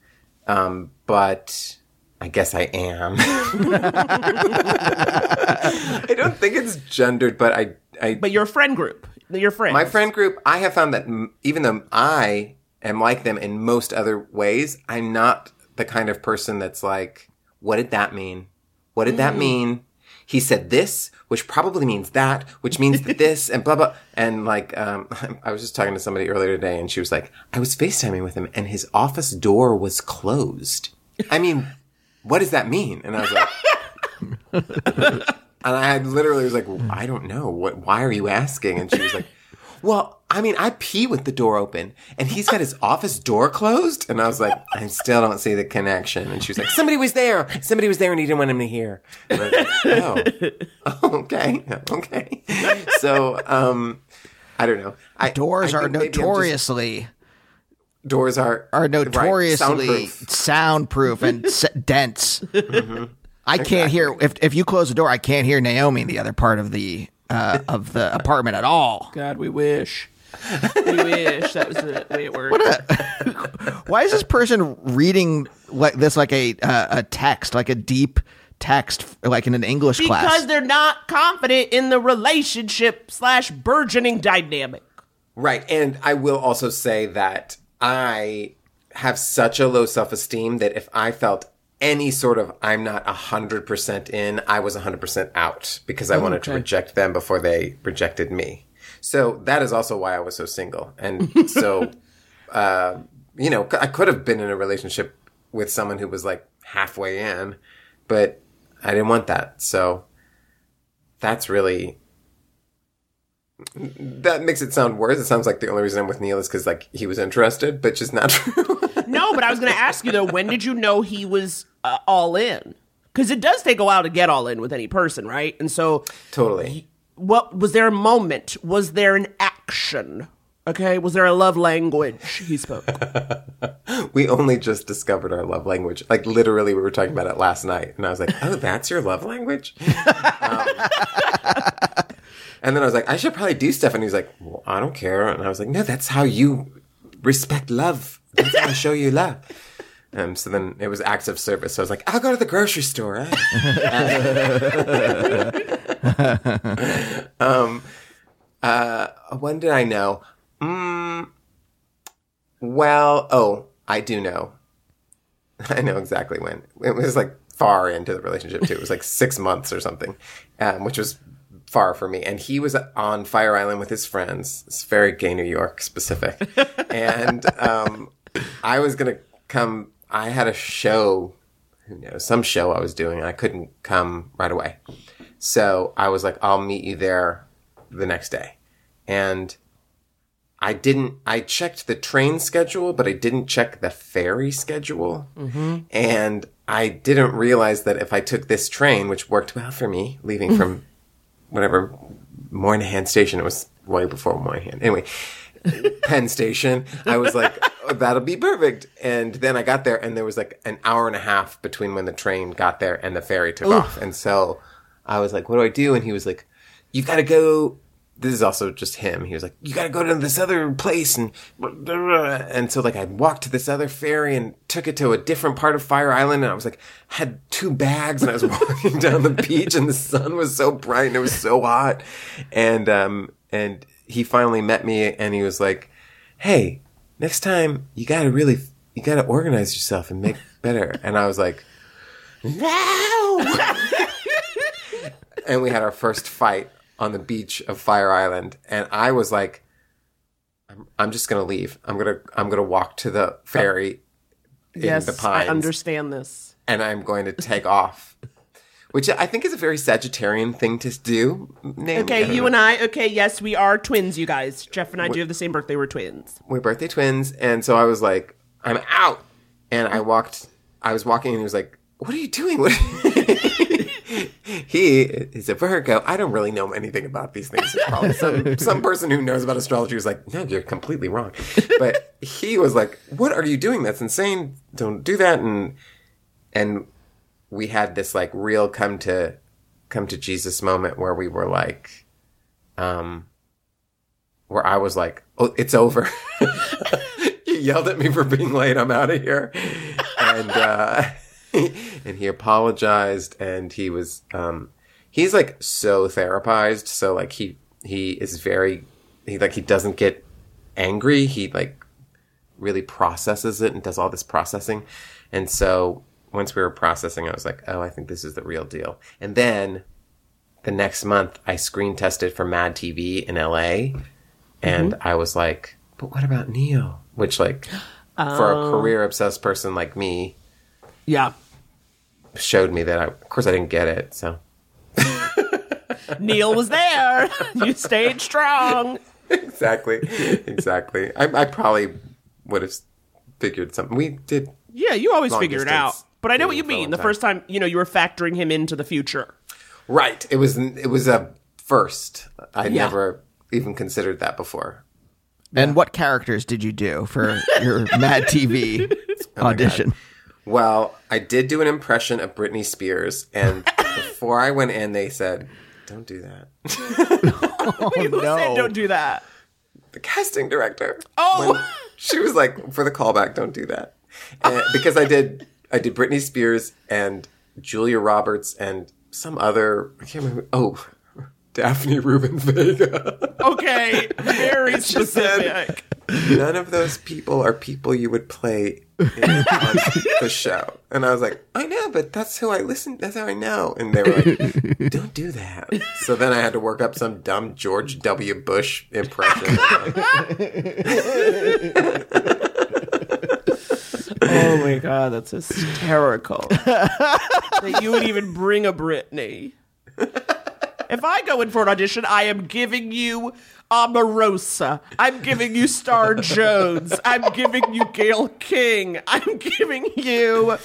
um, but I guess I am. I don't think it's gendered, but I, I. But your friend group, your friends. My friend group, I have found that m- even though I am like them in most other ways, I'm not the kind of person that's like, what did that mean? What did that Mm. mean? He said this, which probably means that, which means that this, and blah blah. And like, um, I was just talking to somebody earlier today, and she was like, "I was FaceTiming with him, and his office door was closed." I mean, what does that mean? And I was like, and I literally was like, I don't know. What? Why are you asking? And she was like, Well, I mean, I pee with the door open, and he's got his office door closed. And I was like, I still don't see the connection. And she was like, Somebody was there. Somebody was there, and he didn't want him to hear. And I was like, oh, okay, okay. So, um, I don't know. I, Doors I are notoriously doors are are right, notoriously soundproof. soundproof, and s- dense. Mm-hmm. I can't hear if if you close the door, I can't hear Naomi in the other part of the uh, of the apartment at all. God, we wish. we wish that was the way it worked. Why is this person reading like this like a uh, a text, like a deep text, like in an English because class? Because they're not confident in the relationship slash burgeoning dynamic. Right. And I will also say that I have such a low self esteem that if I felt any sort of I'm not 100% in, I was 100% out because I Oh, wanted to reject them before they rejected me. So that is also why I was so single. And so, uh, you know, I could have been in a relationship with someone who was like halfway in, but I didn't want that. So that's really that makes it sound worse. It sounds like the only reason I'm with Neil is because like he was interested, but just not true. No, but I was going to ask you though, when did you know he was uh, all in? Because it does take a while to get all in with any person, right? And so, totally. what was there a moment? Was there an action? Okay, was there a love language he spoke? we only just discovered our love language. Like literally, we were talking about it last night, and I was like, "Oh, that's your love language." um, and then I was like, "I should probably do stuff," and he's like, "Well, I don't care," and I was like, "No, that's how you respect love. That's how I show you love." Um, so then it was acts of service. So I was like, I'll go to the grocery store. eh?" um, uh, when did I know? Mm, well, oh, I do know. I know exactly when. It was like far into the relationship too. It was like six months or something, um, which was far for me. And he was on Fire Island with his friends. It's very gay New York specific. and um, I was gonna come. I had a show. Who knows? Some show I was doing. And I couldn't come right away. So I was like, I'll meet you there the next day. And I didn't, I checked the train schedule, but I didn't check the ferry schedule. Mm-hmm. And I didn't realize that if I took this train, which worked well for me, leaving from whatever Moynihan station, it was way before Moynihan. Anyway, Penn Station, I was like, oh, that'll be perfect. And then I got there and there was like an hour and a half between when the train got there and the ferry took off. And so I was like, what do I do? And he was like, "You've gotta go. This is also just him. He was like, you gotta go to this other place. And, and so like I walked to this other ferry and took it to a different part of Fire Island. And I was like, had two bags and I was walking down the beach and the sun was so bright and it was so hot. And, um, and he finally met me and he was like, Hey, next time you gotta really, you gotta organize yourself and make better. And I was like, no. and we had our first fight on the beach of Fire Island. And I was like, I'm, I'm just gonna leave. I'm gonna, I'm gonna walk to the oh. ferry in yes, the pines I understand this. and I'm going to take off. Which I think is a very Sagittarian thing to do. Name- Okay, you and I. Okay, yes, we are twins, you guys. Jeff and I do have the same birthday. We're twins. we're birthday twins, and so I was like, I'm out. And I walked, I was walking, and he was like, What are you doing? What he is a Virgo. I don't really know anything about these things. Probably some some person who knows about astrology was like, no, you're completely wrong. But he was like, what are you doing? That's insane. Don't do that. And and we had this like real come to come to Jesus moment where we were like, um, where I was like, oh, it's over. you yelled at me for being late. I'm out of here. And uh, and he apologized and he was um he's like so therapized so like he he is very he like he doesn't get angry he like really processes it and does all this processing and so once we were processing i was like oh i think this is the real deal and then the next month i screen tested for mad tv in la and mm-hmm. i was like but what about neil which like for a Oh. career obsessed person like me Yeah. showed me that I, of course I didn't get it. So Neil was there. You stayed strong. exactly, exactly. I, I probably would have figured something. We did. Yeah, you always figure it out. Distance But I know what you dating for a mean. The time. first time, you know, you were factoring him into the future. Right. It was it was a first. I Yeah. never even considered that before. And what characters did you do for your Mad TV Oh audition? God. Well, I did do an impression of Britney Spears, and before I went in, they said, "Don't do that." Oh Who said oh, don't do that? the casting director. Oh. When she was like, for the callback, don't do that. And, because I did, I did Britney Spears and Julia Roberts and some other, I can't remember. Oh, Daphne Rubin Vega. Okay, very She said, specific. None of those people are people you would play in, on the show. And I was like, I know, but that's who I listen. That's how I know. And they were like, don't do that. So then I had to work up some dumb George W. Bush impression. Oh my god, that's hysterical. that you would even bring a Britney. If I go in for an audition, I am giving you Omarosa. I'm giving you Star Jones. I'm giving you Gayle King. I'm giving you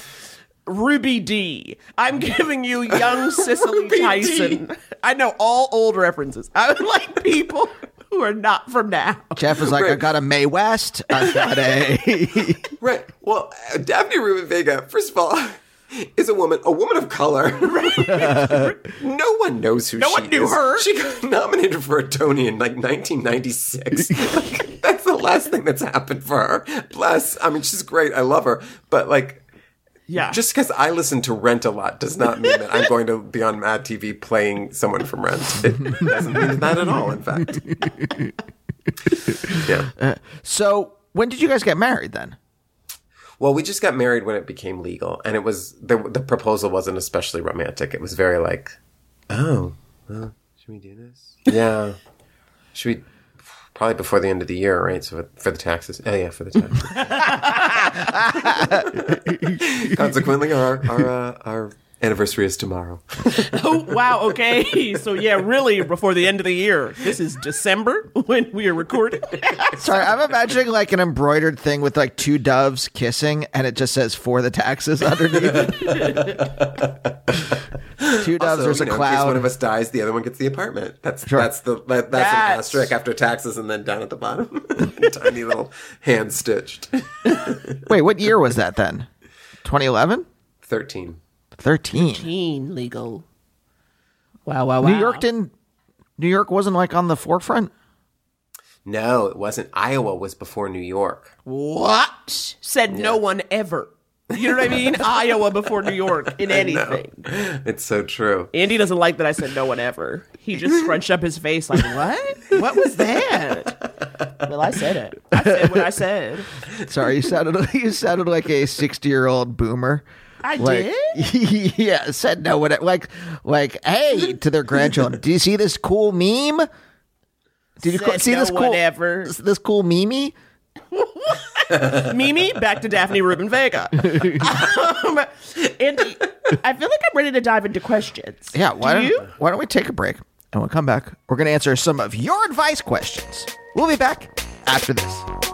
Ruby Dee. I'm giving you young Cicely Tyson. I know all old references. I would like people who are not from now. Jeff is like, I got a Mae West. I've got a. Right. Well, uh, Daphne Rubin Vega, first of all, is a woman, a woman of color. no one knows who No she one knew is. her. She got nominated for a Tony in like 1996. Like, that's the last thing that's happened for her. Bless. I mean, she's great. I love her. But like, Yeah. just because I listen to Rent a lot does not mean that I'm going to be on Mad TV playing someone from Rent. It doesn't mean that at all, in fact. Yeah. Uh, so when did you guys get married then? Well, we just got married when it became legal, and it was the the proposal wasn't especially romantic. It was very like, oh, well, should we do this? Yeah, should we? Probably before the end of the year, right? So for the taxes. Oh yeah, for the taxes. Consequently, our our uh, our anniversary is tomorrow. Oh, wow. Okay. So, yeah, really, before the end of the year. This is December when we are recording. Sorry, I'm imagining like an embroidered thing with like two doves kissing, and it just says "for the taxes" underneath. it. two doves. Also, there's you a know, in case cloud. one of us dies, the other one gets the apartment. That's Sure. that's the that, that's, That's- an asterisk after taxes, and then down at the bottom, tiny little hand stitched. Wait, what year was that then? 2011, Thirteen. 13. Teen legal. Wow, wow, wow. New York didn't. New York wasn't like on the forefront. No, it wasn't. Iowa was before New York. What? Said no one ever. You know what I mean? Iowa before New York in anything. It's so true. Andy doesn't like that I said no one ever. He just scrunched up his face like, what? What was that? Well, I said it. I said what I said. Sorry, you sounded you sounded like a 60 year old boomer. I like, did? yeah, said no. What? Like, like, hey, to their grandchildren. Do you see this cool meme? Did you see no this cool ever. this, cool meme? Mimi, back to Daphne Rubin Vega. um, Andy, I feel like I'm ready to dive into questions. Yeah. Why Do don't you? Why don't we take a break and we'll come back? We're gonna answer some of your advice questions. We'll be back after this.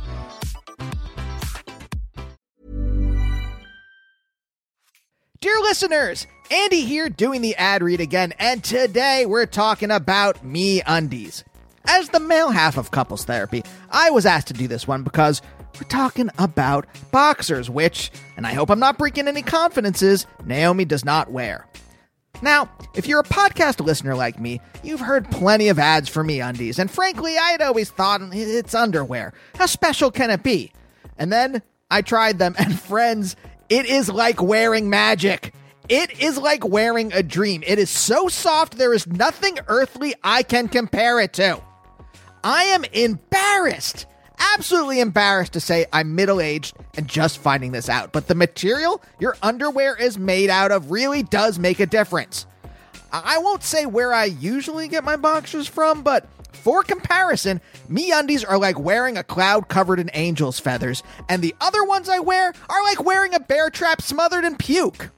Dear listeners, Andy here doing the ad read again, and today we're talking about me undies. As the male half of couples therapy, I was asked to do this one because we're talking about boxers, which, and I hope I'm not breaking any confidences, Naomi does not wear. Now, if you're a podcast listener like me, you've heard plenty of ads for me undies, and frankly, I had always thought it's underwear. How special can it be? And then I tried them, and friends, it is like wearing magic. It is like wearing a dream. It is so soft, there is nothing earthly I can compare it to. I am embarrassed, absolutely embarrassed to say I'm middle aged and just finding this out. But the material your underwear is made out of really does make a difference. I won't say where I usually get my boxers from, but for comparison, me undies are like wearing a cloud covered in angel's feathers, and the other ones I wear are like wearing a bear trap smothered in puke.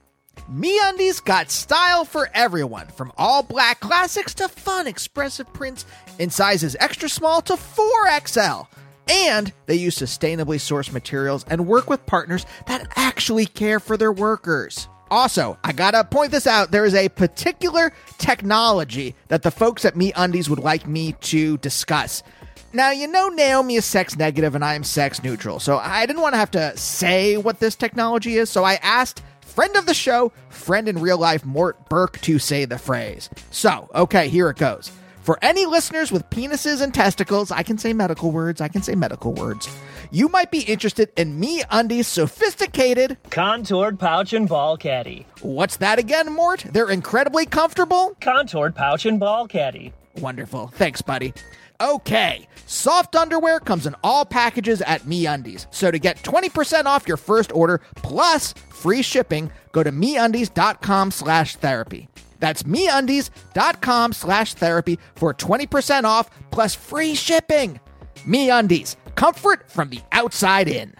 Me undies got style for everyone, from all black classics to fun expressive prints in sizes extra small to 4XL. And they use sustainably sourced materials and work with partners that actually care for their workers. Also, I gotta point this out there is a particular technology that the folks at Me Undies would like me to discuss. Now, you know Naomi is sex negative and I am sex neutral, so I didn't want to have to say what this technology is, so I asked friend of the show, friend in real life Mort Burke to say the phrase. So, okay, here it goes. For any listeners with penises and testicles, I can say medical words, I can say medical words. You might be interested in Me Undies sophisticated contoured pouch and ball caddy. What's that again, Mort? They're incredibly comfortable? Contoured pouch and ball caddy. Wonderful. Thanks, buddy. Okay, soft underwear comes in all packages at MeUndies. So to get 20% off your first order plus free shipping, go to MeUndies.com slash therapy. That's MeUndies.com slash therapy for 20% off plus free shipping. MeUndies, comfort from the outside in.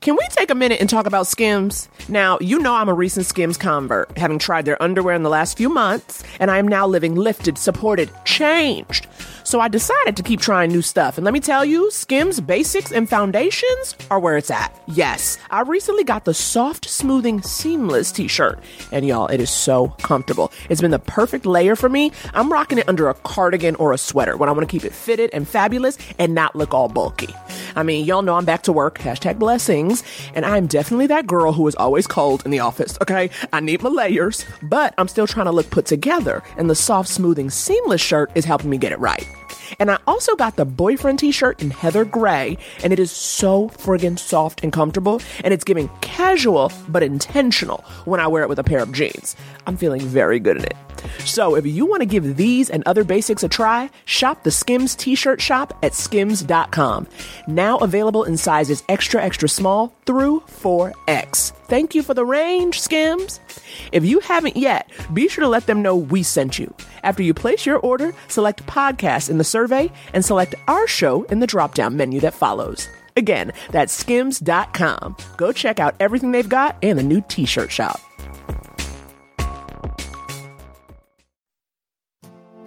Can we take a minute and talk about Skims? Now, you know I'm a recent Skims convert, having tried their underwear in the last few months, and I am now living lifted, supported, changed. So I decided to keep trying new stuff. And let me tell you, Skims basics and foundations are where it's at. Yes, I recently got the soft, smoothing, seamless t shirt. And y'all, it is so comfortable. It's been the perfect layer for me. I'm rocking it under a cardigan or a sweater when I want to keep it fitted and fabulous and not look all bulky. I mean, y'all know I'm back to work, hashtag blessings, and I'm definitely that girl who is always cold in the office, okay? I need my layers, but I'm still trying to look put together, and the soft, smoothing, seamless shirt is helping me get it right. And I also got the boyfriend t shirt in heather gray, and it is so friggin' soft and comfortable, and it's giving casual but intentional when I wear it with a pair of jeans. I'm feeling very good in it. So if you want to give these and other basics a try, shop the Skims t shirt shop at skims.com. Now available in sizes extra, extra small through 4X. Thank you for the range, Skims. If you haven't yet, be sure to let them know we sent you. After you place your order, select podcast in the survey and select our show in the drop down menu that follows. Again, that's skims.com. Go check out everything they've got and the new t shirt shop.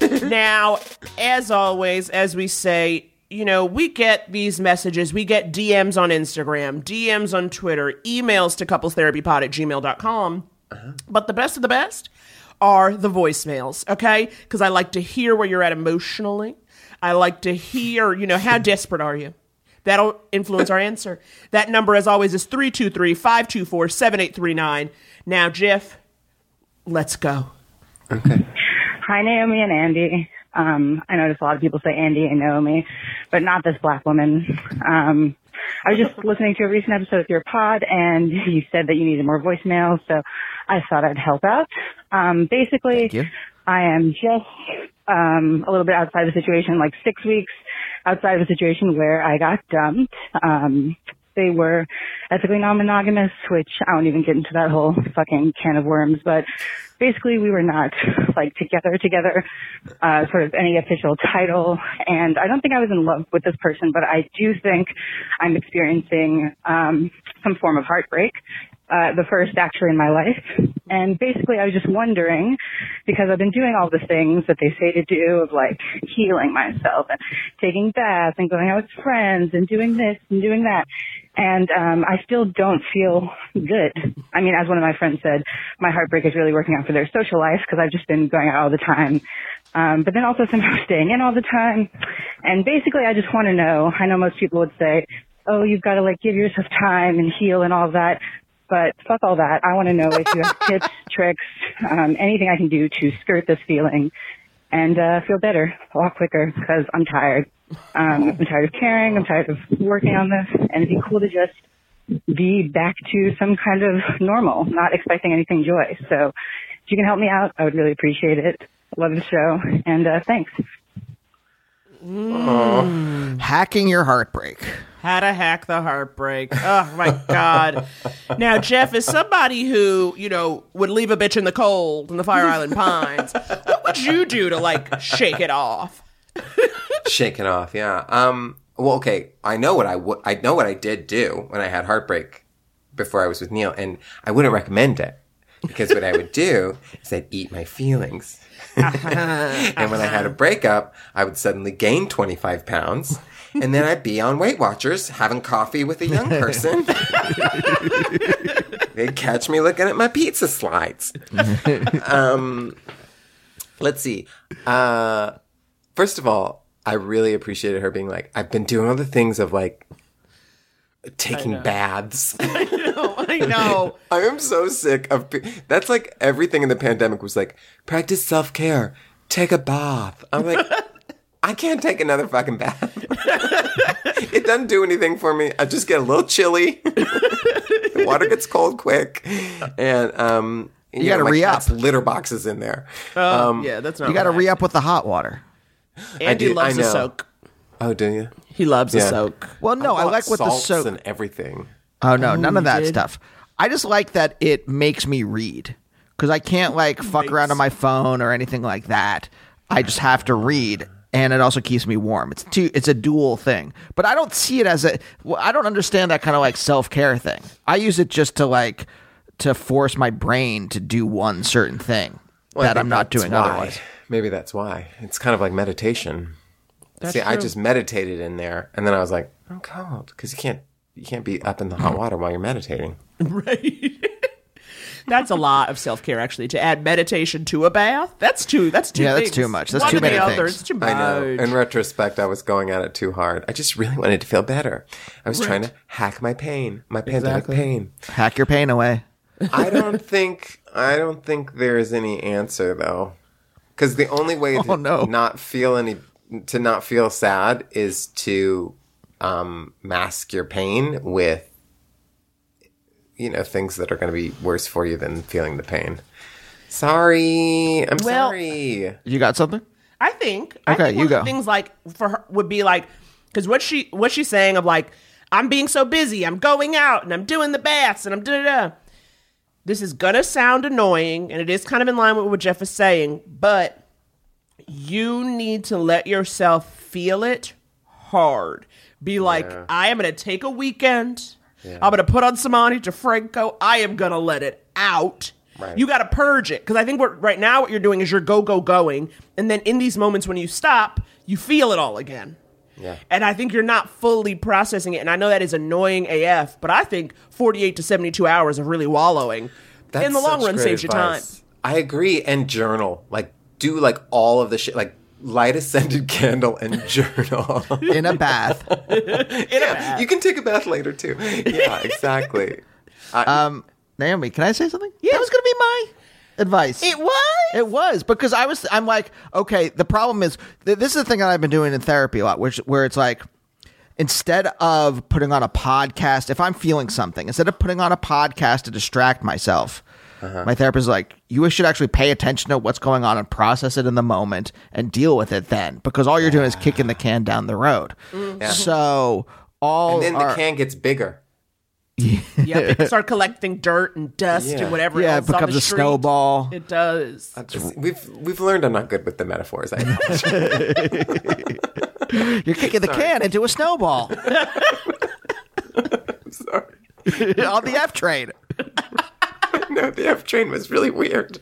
now, as always, as we say, you know, we get these messages, we get DMs on Instagram, DMs on Twitter, emails to couplestherapypod at gmail.com. Uh-huh. But the best of the best are the voicemails, okay? Because I like to hear where you're at emotionally. I like to hear, you know, how desperate are you? That'll influence our answer. That number, as always, is 323 524 7839. Now, Jeff, let's go. Hi, Naomi and Andy. Um, I notice a lot of people say Andy and Naomi, but not this black woman. Um, I was just listening to a recent episode of your pod, and you said that you needed more voicemails, so I thought I'd help out. Um, basically, I am just um, a little bit outside of the situation, like six weeks outside of a situation where I got dumped. Um, they were ethically non-monogamous, which I won't even get into that whole fucking can of worms, but basically we were not like together together, uh, sort of any official title. And I don't think I was in love with this person, but I do think I'm experiencing, um, some form of heartbreak. Uh, the first actually in my life. And basically I was just wondering, because I've been doing all the things that they say to do of like healing myself and taking baths and going out with friends and doing this and doing that. And, um, I still don't feel good. I mean, as one of my friends said, my heartbreak is really working out for their social life because I've just been going out all the time. Um, but then also somehow staying in all the time. And basically I just want to know, I know most people would say, oh, you've got to like give yourself time and heal and all that. But fuck all that. I want to know if you have tips, tricks, um, anything I can do to skirt this feeling and uh, feel better a lot quicker because I'm tired. Um, I'm tired of caring. I'm tired of working on this, and it'd be cool to just be back to some kind of normal, not expecting anything joy. So if you can help me out, I would really appreciate it. Love the show, and uh, thanks. Hacking your heartbreak. How to hack the heartbreak. Oh my god. Now, Jeff is somebody who, you know, would leave a bitch in the cold in the Fire Island Pines. What would you do to like shake it off? Shake it off, yeah. Um. Well, okay. I know what I would. I know what I did do when I had heartbreak before I was with Neil, and I wouldn't recommend it because what I would do is I'd eat my feelings. and when I had a breakup, I would suddenly gain 25 pounds. And then I'd be on Weight Watchers having coffee with a young person. They'd catch me looking at my pizza slides. um, let's see. Uh, first of all, I really appreciated her being like, I've been doing all the things of like taking baths. I know. I know. I am so sick of. pe- That's like everything in the pandemic was like practice self care, take a bath. I'm like, I can't take another fucking bath. it doesn't do anything for me. I just get a little chilly. the water gets cold quick, and um, You gotta my re-up. cat's litter boxes in there. Oh, um, yeah, that's not You got to right. re up with the hot water. Andy I do- loves I a soak. Oh, do you? He loves a soak. Well, no, I, bought like with the salts soak. and everything. Oh no, Oh, none of oh, that did? stuff. I just like that it makes me read because I can't like fuck around on my phone or anything like that. I just have to read, and it also keeps me warm. It's two. It's a dual thing, but I don't see it as a. I don't understand that kind of like self care thing. I use it just to like to force my brain to do one certain thing Well, I that think I'm not doing why. otherwise. Maybe that's why. It's kind of like meditation. That's See, I just meditated in there, and then I was like, I'm cold because you can't you can't be up in the hot water while you're meditating. Right. that's a lot of self care, actually. To add meditation to a bath, that's too. That's too. Yeah, that's too much. That's One too or the many other, things. It's too much. I know. In retrospect, I was going at it too hard. I just really wanted to feel better. I was Right. trying to hack my pain, my pandemic Exactly. pain. Hack your pain away. I don't think I don't think there is any answer though, because the only way oh, to Oh, no. not feel any to not feel sad is to um, mask your pain with you know things that are going to be worse for you than feeling the pain. Sorry, I'm Well- sorry. You got something? I think. I Okay, think you one go. Things like for her would be like because what she what she's saying of like I'm being so busy, I'm going out and I'm doing the baths and I'm da da da. This is gonna sound annoying, and it is kind of in line with what Jeff is saying, but you need to let yourself feel it hard. Be like, Yeah. I am gonna take a weekend. I'm gonna put on some Ani DiFranco. I am gonna let it out. Right. You got to purge it because I think what right now what you're doing is you're go go going, and then in these moments when you stop, you feel it all again. Yeah. And I think you're not fully processing it. And I know that is annoying AF, but I think 48 to 72 hours of really wallowing That's in the long run saves you time. I agree. And journal. Like, do like all of the shit. Like, light a scented candle and journal. In a bath. yeah, You can take a bath later, too. Yeah, exactly. um, Naomi, can I say something? Yeah. That was going to be my advice. It was? It was because I was. I'm like, okay. The problem is th- this is the thing that I've been doing in therapy a lot, which where it's like. Instead of putting on a podcast, if I'm feeling something, instead of putting on a podcast to distract myself, Uh-huh. my therapist is like, you should actually pay attention to what's going on and process it in the moment and deal with it then, because all you're doing is kicking the can down the road. Mm-hmm. Yeah. So all and then our- the can gets bigger. yeah, they start collecting dirt and dust Yeah. and whatever. Yeah, it else on becomes the a street. snowball. It does. Uh, we've we've learned I'm not good with the metaphors. I You're kicking the can into a snowball. sorry. on the F train. no, the F train was really weird.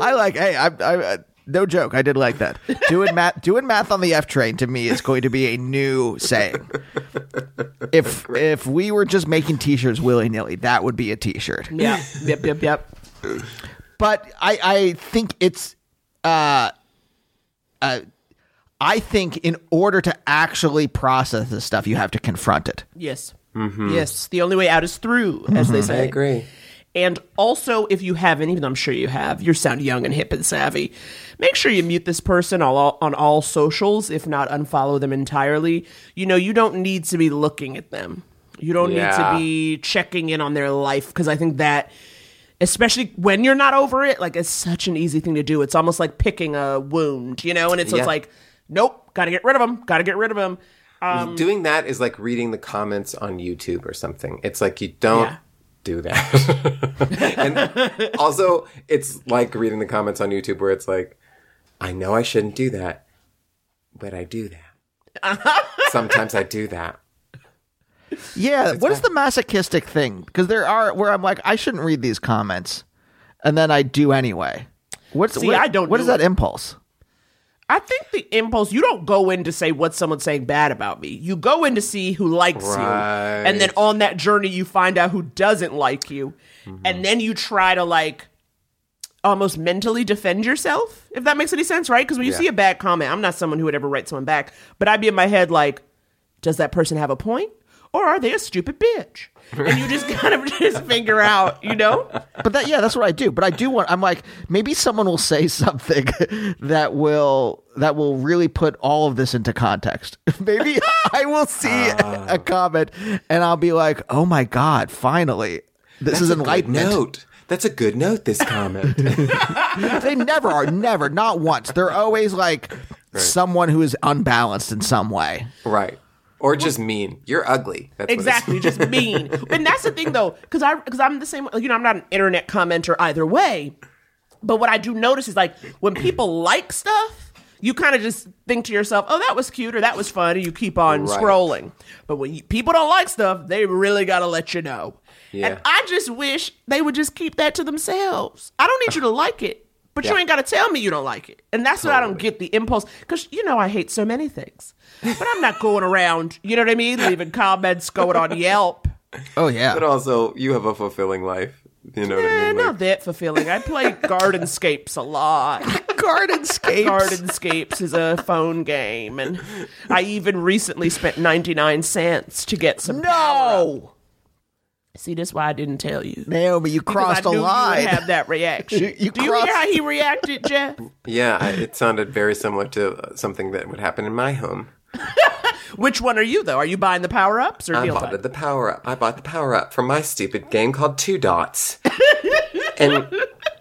I like. Hey, I, I, no joke. I did like that. Doing math, doing math on the F train to me is going to be a new saying. If if we were just making T-shirts willy nilly, that would be a T-shirt. Yeah. yep. Yep. Yep. But I I think it's uh uh. I think in order to actually process this stuff, you have to confront it. Yes. Mm-hmm. Yes. The only way out is through, as they Mhm. say. I agree. And also, if you haven't, even though I'm sure you have, you sound young and hip and savvy. Make sure you mute this person all, on all socials. If not, unfollow them entirely. You know, you don't need to be looking at them. You don't need to be checking in on their life because I think that, especially when you're not over it, like it's such an easy thing to do. It's almost like picking a wound, you know. And it's, Yeah. it's like, nope, got to get rid of them. Got to get rid of them. Um, Doing that is like reading the comments on YouTube or something. It's like you don't Yeah. Do that. and also, it's like reading the comments on YouTube where it's like, I know I shouldn't do that, but I do that. Sometimes I do that. Yeah, what is the masochistic thing? Because there are where I'm like, I shouldn't read these comments, and then I do anyway. What's See, what, I don't What do is that impulse? I think the impulse, you don't go in to say what someone's saying bad about me. You go in to see who likes you. And then on that journey, you find out who doesn't like you. Mm-hmm. And then you try to like almost mentally defend yourself, if that makes any sense, right? Because when you Yeah. see a bad comment, I'm not someone who would ever write someone back, but I'd be in my head like, does that person have a point? Or are they a stupid bitch? And you just kind of just figure out, you know? But that yeah, that's what I do. But I do want. I'm like, maybe someone will say something that will that will really put all of this into context. maybe I will see Ah. a, a comment and I'll be like, oh my god, finally, this That's is a good enlightenment. note. That's a good note, this comment. they never are, never, not once. They're always like someone who is unbalanced in some way. right. Or just mean. You're ugly. That's what exactly just mean and that's the thing though because i because i'm the same you know i'm not an internet commenter either way but what i do notice is like when people like stuff you kind of just think to yourself oh that was cute or that was fun and you keep on Right. scrolling but when you, people don't like stuff they really gotta let you know Yeah. and i just wish they would just keep that to themselves i don't need you to like it but you ain't got to tell me you don't like it. And that's what I don't get the impulse. Because, you know, I hate so many things. But I'm not going around, you know what I mean? Leaving comments, going on Yelp. Oh yeah. But also, you have a fulfilling life. You know what I Eh, mean? Like, not that fulfilling. I play Gardenscapes a lot. Gardenscapes. Gardenscapes is a phone game. And I even recently spent 99 cents to get some No. See, that's why I didn't tell you. Naomi, you crossed I a knew line. You have that reaction. You- you Do you hear how he reacted, Jeff? yeah, I, it sounded very similar to uh, something that would happen in my home. Which one are you, though? Are you buying the power ups or I deal bought time? the power up. I bought the power up for my stupid game called Two Dots. and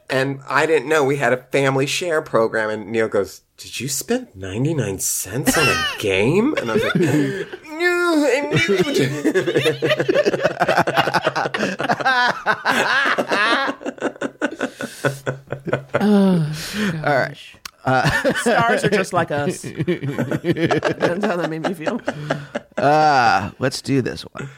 and I didn't know we had a family share program. And Neil goes, "Did you spend ninety nine cents on a game?" And I was like, "No, I oh, All right. Stars are just like us. That's how that made me feel. Uh, let's do this one.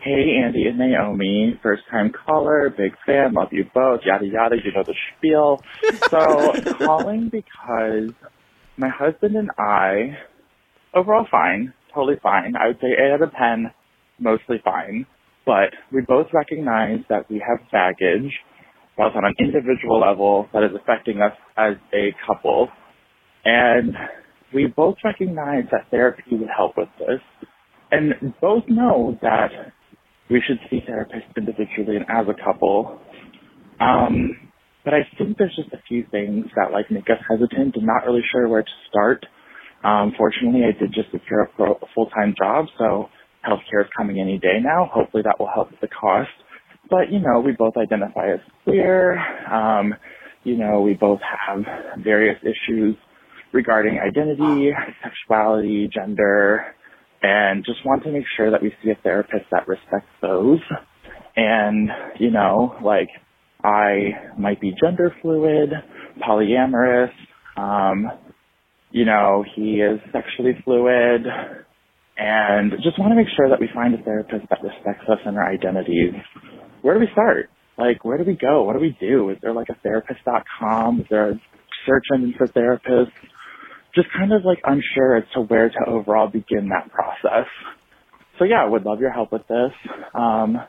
Hey, Andy and Naomi, first time caller, big fan, love you both, yada yada, you know the spiel. So, calling because my husband and I, overall fine, totally fine. I would say 8 out of 10, mostly fine. But we both recognize that we have baggage, both on an individual level, that is affecting us as a couple. And we both recognize that therapy would help with this. And both know that we should see therapists individually and as a couple. Um, but I think there's just a few things that like make us hesitant and not really sure where to start. Um, fortunately, I did just secure a, full-time job, so healthcare is coming any day now. Hopefully that will help with the cost. But, you know, we both identify as queer. Um, you know, we both have various issues regarding identity, sexuality, gender, and just want to make sure that we see a therapist that respects those. And, you know, like, I might be gender fluid, polyamorous, um, you know, he is sexually fluid, and just want to make sure that we find a therapist that respects us and our identities. Where do we start? Like, where do we go? What do we do? Is there like a therapist.com? Is there a search engine for therapists? Just kind of like unsure as to where to overall begin that process. So yeah, I would love your help with this. Um,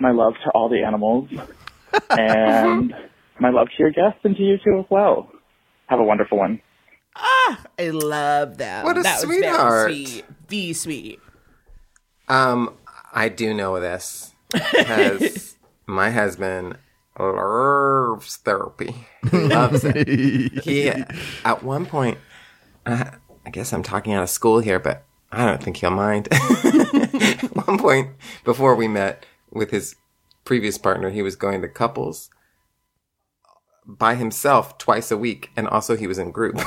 my love to all the animals and my love to your guests and to you too as well. Have a wonderful one. Ah, I love that. What a that sweetheart. Was very sweet. The sweet. Um, I do know this because my husband loves therapy. He loves it. he, at one point, uh, I guess I'm talking out of school here, but I don't think he'll mind. at one point, before we met with his previous partner, he was going to couples by himself twice a week, and also he was in group.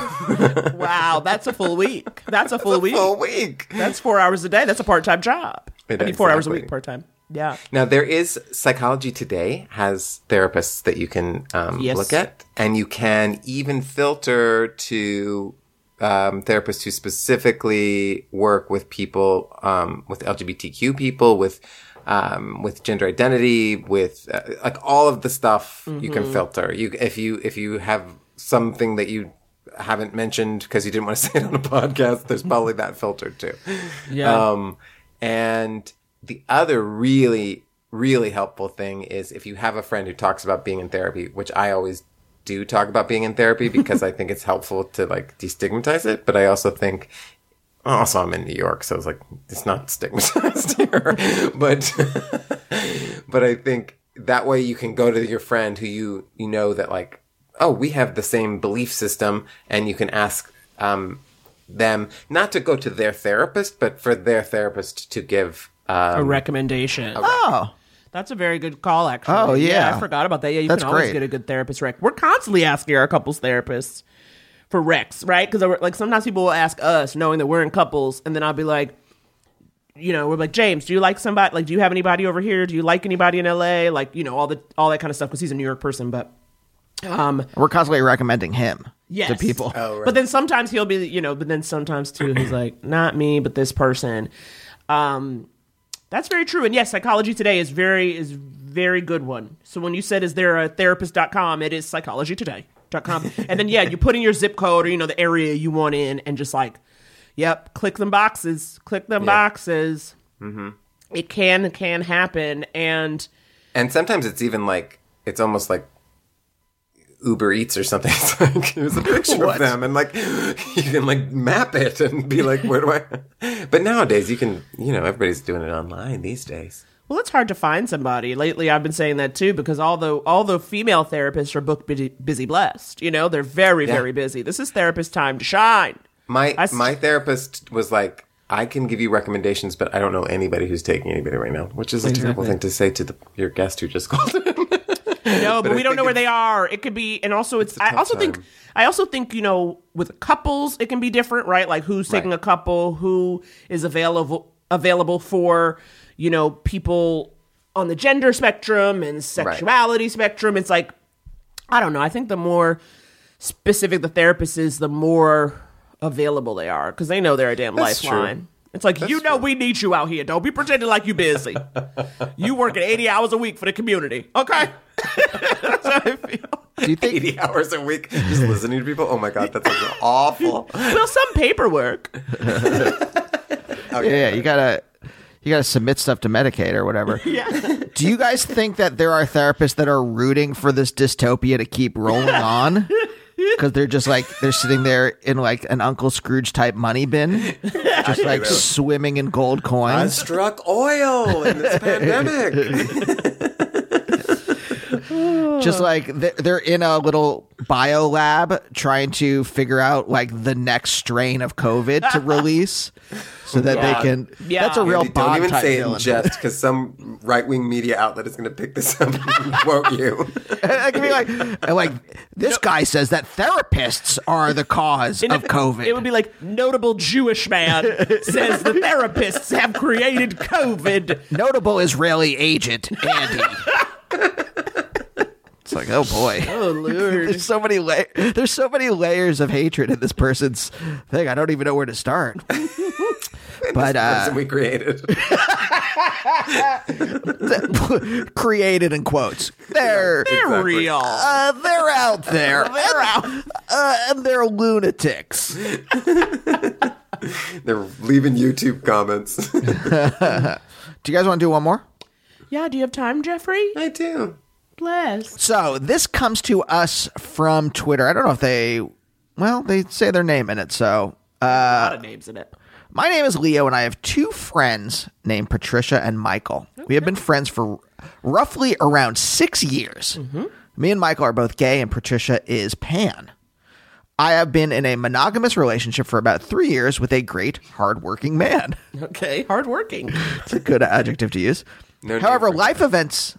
Wow, that's a full week. That's a full week. full week. That's four hours a day. That's a part time job. It I mean, four hours a week part time. Yeah. Now there is Psychology Today has therapists that you can um, Yes. look at, and you can even filter to um, therapists who specifically work with people um, with LGBTQ people with um, with gender identity with uh, like all of the stuff you can Mhm. filter. You if you if you have something that you haven't mentioned because you didn't want to say it on a podcast, there's probably that filter too. Yeah. Um, and the other really, really helpful thing is if you have a friend who talks about being in therapy, which I always do talk about being in therapy because I think it's helpful to like destigmatize it. But I also think, also I'm in New York, so it's like, it's not stigmatized here. but, but I think that way you can go to your friend who you, you know that like, oh, we have the same belief system and you can ask, um, them not to go to their therapist, but for their therapist to give um, a recommendation. Oh. That's a very good call, actually. Oh, yeah. I forgot about that. Yeah, you That's can always great. get a good therapist rec. We're constantly asking our couples therapists for recs, right? Because like sometimes people will ask us, knowing that we're in couples, and then I'll be like, you know, we're like, James, do you like somebody? Like, do you have anybody over here? Do you like anybody in LA? Like, you know, all the all that kind of stuff. Because he's a New York person, but um, We're constantly recommending him yes. to people. But then sometimes he'll be, you know, but then sometimes too, he's like, not me, but this person. Um, that's very true. And yes, psychology today is very is very good one. So when you said is there a therapist.com, it is psychologytoday.com. and then yeah, you put in your zip code or you know the area you want in and just like, yep, click them boxes, click them Yeah. boxes. hmm It can can happen and And sometimes it's even like it's almost like Uber Eats or something. It's like there's a picture What? of them, and like you can like map it and be like, where do I? But nowadays you can, you know, everybody's doing it online these days. Well, it's hard to find somebody. Lately, I've been saying that too because although although female therapists are booked busy, busy blessed, you know, they're very Yeah. very busy. This is therapist time to shine. My my therapist was like, I can give you recommendations, but I don't know anybody who's taking anybody right now, which is a terrible thing to say to the, your guest who just called. No, but, But we don't know where they are. It could be, and also it's. I tough also think. I also think you know with couples it can be different, right? Like who's taking a couple, who is available available for you know people on the gender spectrum and sexuality spectrum. It's like I don't know. I think the more specific the therapist is, the more available they are because they know they're a damn That's lifeline. It's like you know we need you out here. Don't be pretending like you busy. you working eighty hours a week for the community, okay? Do you think 80 hours a week just listening to people? Oh my god, that's sounds awful. well, some paperwork. Yeah, yeah, you gotta you gotta submit stuff to Medicaid or whatever. Yeah. Do you guys think that there are therapists that are rooting for this dystopia to keep rolling on? Because they're just like they're sitting there in like an Uncle Scrooge type money bin, just like swimming in gold coins. I coins. struck oil in this pandemic. Just like they're, they're in a little bio lab trying to figure out like the next strain of COVID to release, so that Yeah. they can. Yeah. That's a real Andy, don't even say it in villain. jest because some right wing media outlet is going to pick this up and quote you. I can be like, and like this guy says that therapists are the cause And of COVID. It would be like notable Jewish man says the therapists have created COVID. Notable Israeli agent Andy. It's like, oh boy. Oh lord. There's so many la- there's so many layers of hatred in this person's thing. I don't even know where to start. but Person uh, we created. created in quotes. They're They're Exactly. real. uh, they're out there. They're out. Uh, and they're lunatics. They're leaving YouTube comments. Do you guys want to do one more? Yeah, do you have time, Jeffrey? I do. Bless. So this comes to us from Twitter. I don't know if they, well, they say their name in it. So A uh, lot of names in it. my name is Leo, and I have two friends named Patricia and Michael. We have been friends for roughly around six years. Mm-hmm. Me and Michael are both gay, and Patricia is pan. I have been in a monogamous relationship for about three years with a great, hardworking man. Okay, hardworking. It's a good adjective to use. No However, for life events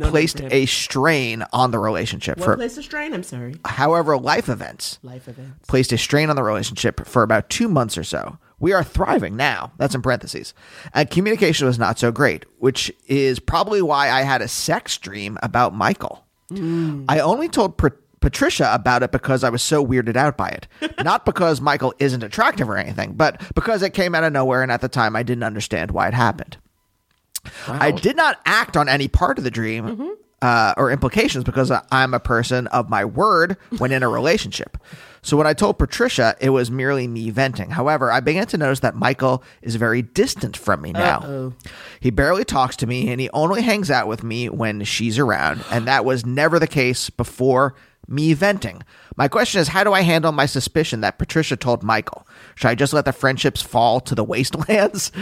placed a strain on the relationship. What For, place to strain? I'm sorry. however, life events Life events. placed a strain on the relationship for about two months or so. We are thriving now. That's in parentheses. And communication was not so great, which is probably why I had a sex dream about Michael. Mm. I only told Pat- Patricia about it because I was so weirded out by it. not because Michael isn't attractive or anything, but because it came out of nowhere and at the time I didn't understand why it happened. I did not act on any part of the dream uh, or implications because I- I'm a person of my word when in a relationship. So when I told Patricia, it was merely me venting. However, I began to notice that Michael is very distant from me now. He barely talks to me and he only hangs out with me when she's around. And that was never the case before me venting. My question is, how do I handle my suspicion that Patricia told Michael? Should I just let the friendships fall to the wastelands?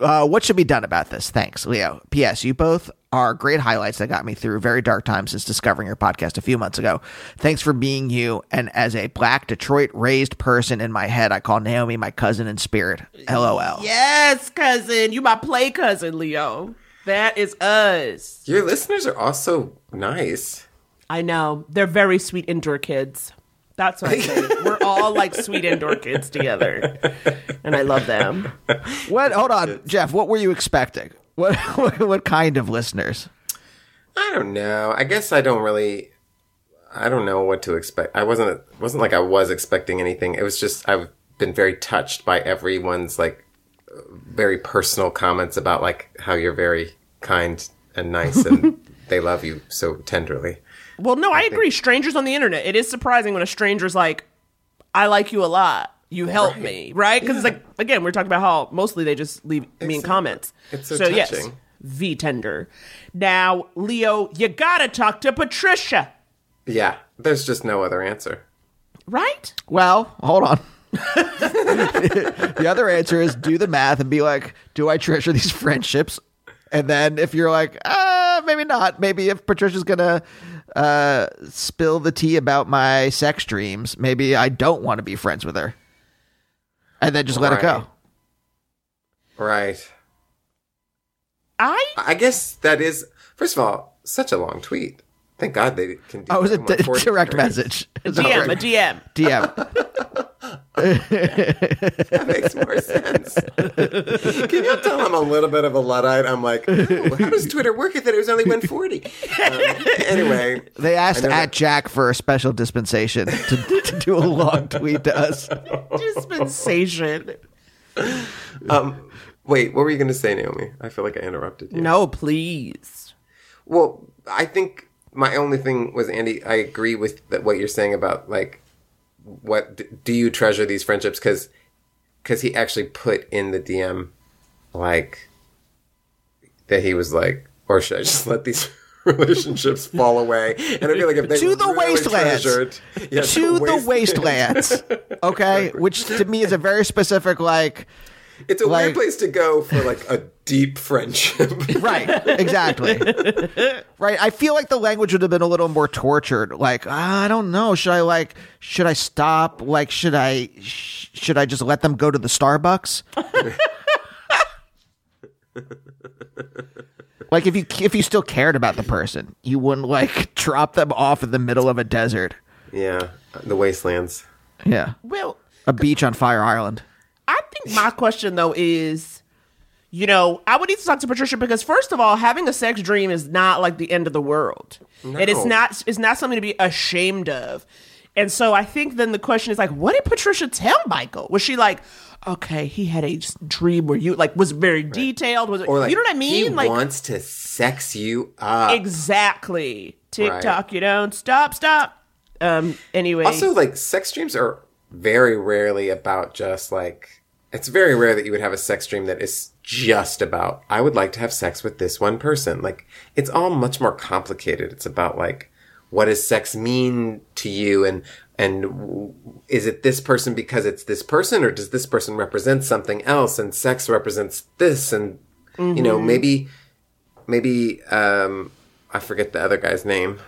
Uh, what should be done about this? Thanks, Leo. P.S. You both are great highlights that got me through very dark times since discovering your podcast a few months ago. Thanks for being you. And as a black Detroit raised person in my head, I call Naomi my cousin in spirit. LOL. Yes, cousin. You my play cousin, Leo. That is us. Your listeners are also nice. I know. They're very sweet indoor kids. That's what I say. We're all like sweet indoor kids together. And I love them. What? Hold on, Jeff. What were you expecting? What? What, what kind of listeners? I don't know. I guess I don't really. I don't know what to expect. I wasn't. Wasn't like I was expecting anything. It was just I've been very touched by everyone's like very personal comments about like how you're very kind and nice and they love you so tenderly. Well, no, I agree. Strangers on the internet. It is surprising when a stranger's like, I like you a lot. You help me, right? Because it's like, again, we're talking about how mostly they just leave mean comments. It's so yes, touching. V tender. Now, Leo, you gotta talk to Patricia, Yeah, there's just no other answer. right? Well, hold on. the other answer is do the math and be like, do I treasure these friendships? And then if you're like, uh, maybe not. Maybe if Patricia's gonna uh, spill the tea about my sex dreams, maybe I don't want to be friends with her. And then just let it go. Right. I I guess that is first of all such a long tweet. Thank God they can. Do Oh, it was a in, what, d- 40 direct characters? message. DM, a DM. DM. That makes more sense. Can you tell I'm a little bit of a luddite? I'm like, "Ooh, how does Twitter work if it was only 140? Um, anyway, They asked I know at Jack for a special dispensation to, to do a long tweet to us. Dispensation. Um, wait, what were you going to say, Naomi? I feel like I interrupted you. No, please. Well, I think my only thing was Andy. I agree with that what you're saying about like what do you treasure these friendships because because he actually put in the DM like that he was like, or should I just let these relationships fall away? And I feel like if they to the really wastelands. treasured- Yeah, to the waste- wastelands. Okay, which to me is a very specific like. It's a like, weird place to go for like a deep friendship. Right, exactly. right. I feel like the language would have been a little more tortured. Like, ah, I don't know. Should I like? Should I stop? Like, should I? Sh- should I just let them go to the Starbucks? like, if you if you still cared about the person, you wouldn't like drop them off in the middle of a desert. yeah, the wastelands. Yeah, Well, a beach on Fire Island. I think my question though is, you know, I would need to talk to Patricia because first of all, having a sex dream is not like the end of the world. And It is not. It's not something to be ashamed of. And so I think then the question is like, what did Patricia tell Michael? Was she like, okay, he had a dream where you like was very detailed? Was it, Or like, you know what I mean? He like wants to sex you up. exactly. TikTok, you don't stop, stop. Um. Anyway, Also, like sex dreams are very rarely about just like it's very rare that you would have a sex dream that is just about I would like to have sex with this one person. Like it's all much more complicated. It's about like what does sex mean to you and and is it this person because it's this person or does this person represent something else and sex represents this and you know Mhm. maybe maybe um I forget the other guy's name.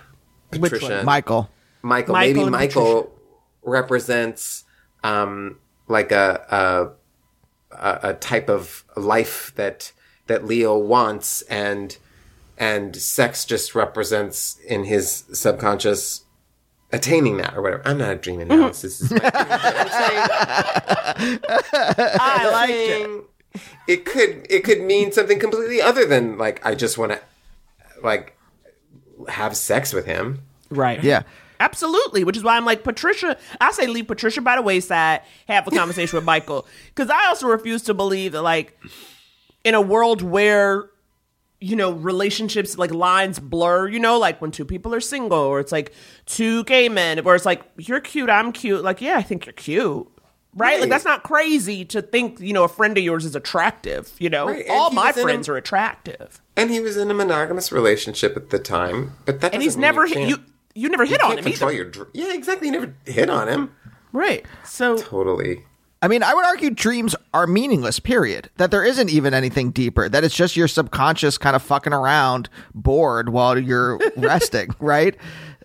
Which Patricia. one? Michael. Michael. Michael maybe and Michael represents um, like a, a a a type of life that that Leo wants, and and sex just represents in his subconscious attaining that or whatever. I'm not a dream analysis. This is my I like it. it could it could mean something completely other than like I just want to like have sex with him. Right. Yeah. Absolutely, which is why I'm like Patricia. I say leave Patricia by the wayside, have a conversation with Michael, because I also refuse to believe that like in a world where you know relationships like lines blur, you know, like when two people are single, or it's like two gay men, where it's like you're cute, I'm cute. Like yeah, I think you're cute. Right? Like that's not crazy to think, you know, a friend of yours is attractive, you know? Right, All my in a- friends are attractive. And he was in a monogamous relationship at the time, but that And he's never you you you never hit you on can't him control either. your dr- yeah, exactly. You never hit on him. Right. So Totally. I mean, I would argue dreams are meaningless, period. That there isn't even anything deeper. That it's just your subconscious kind of fucking around bored while you're resting, right?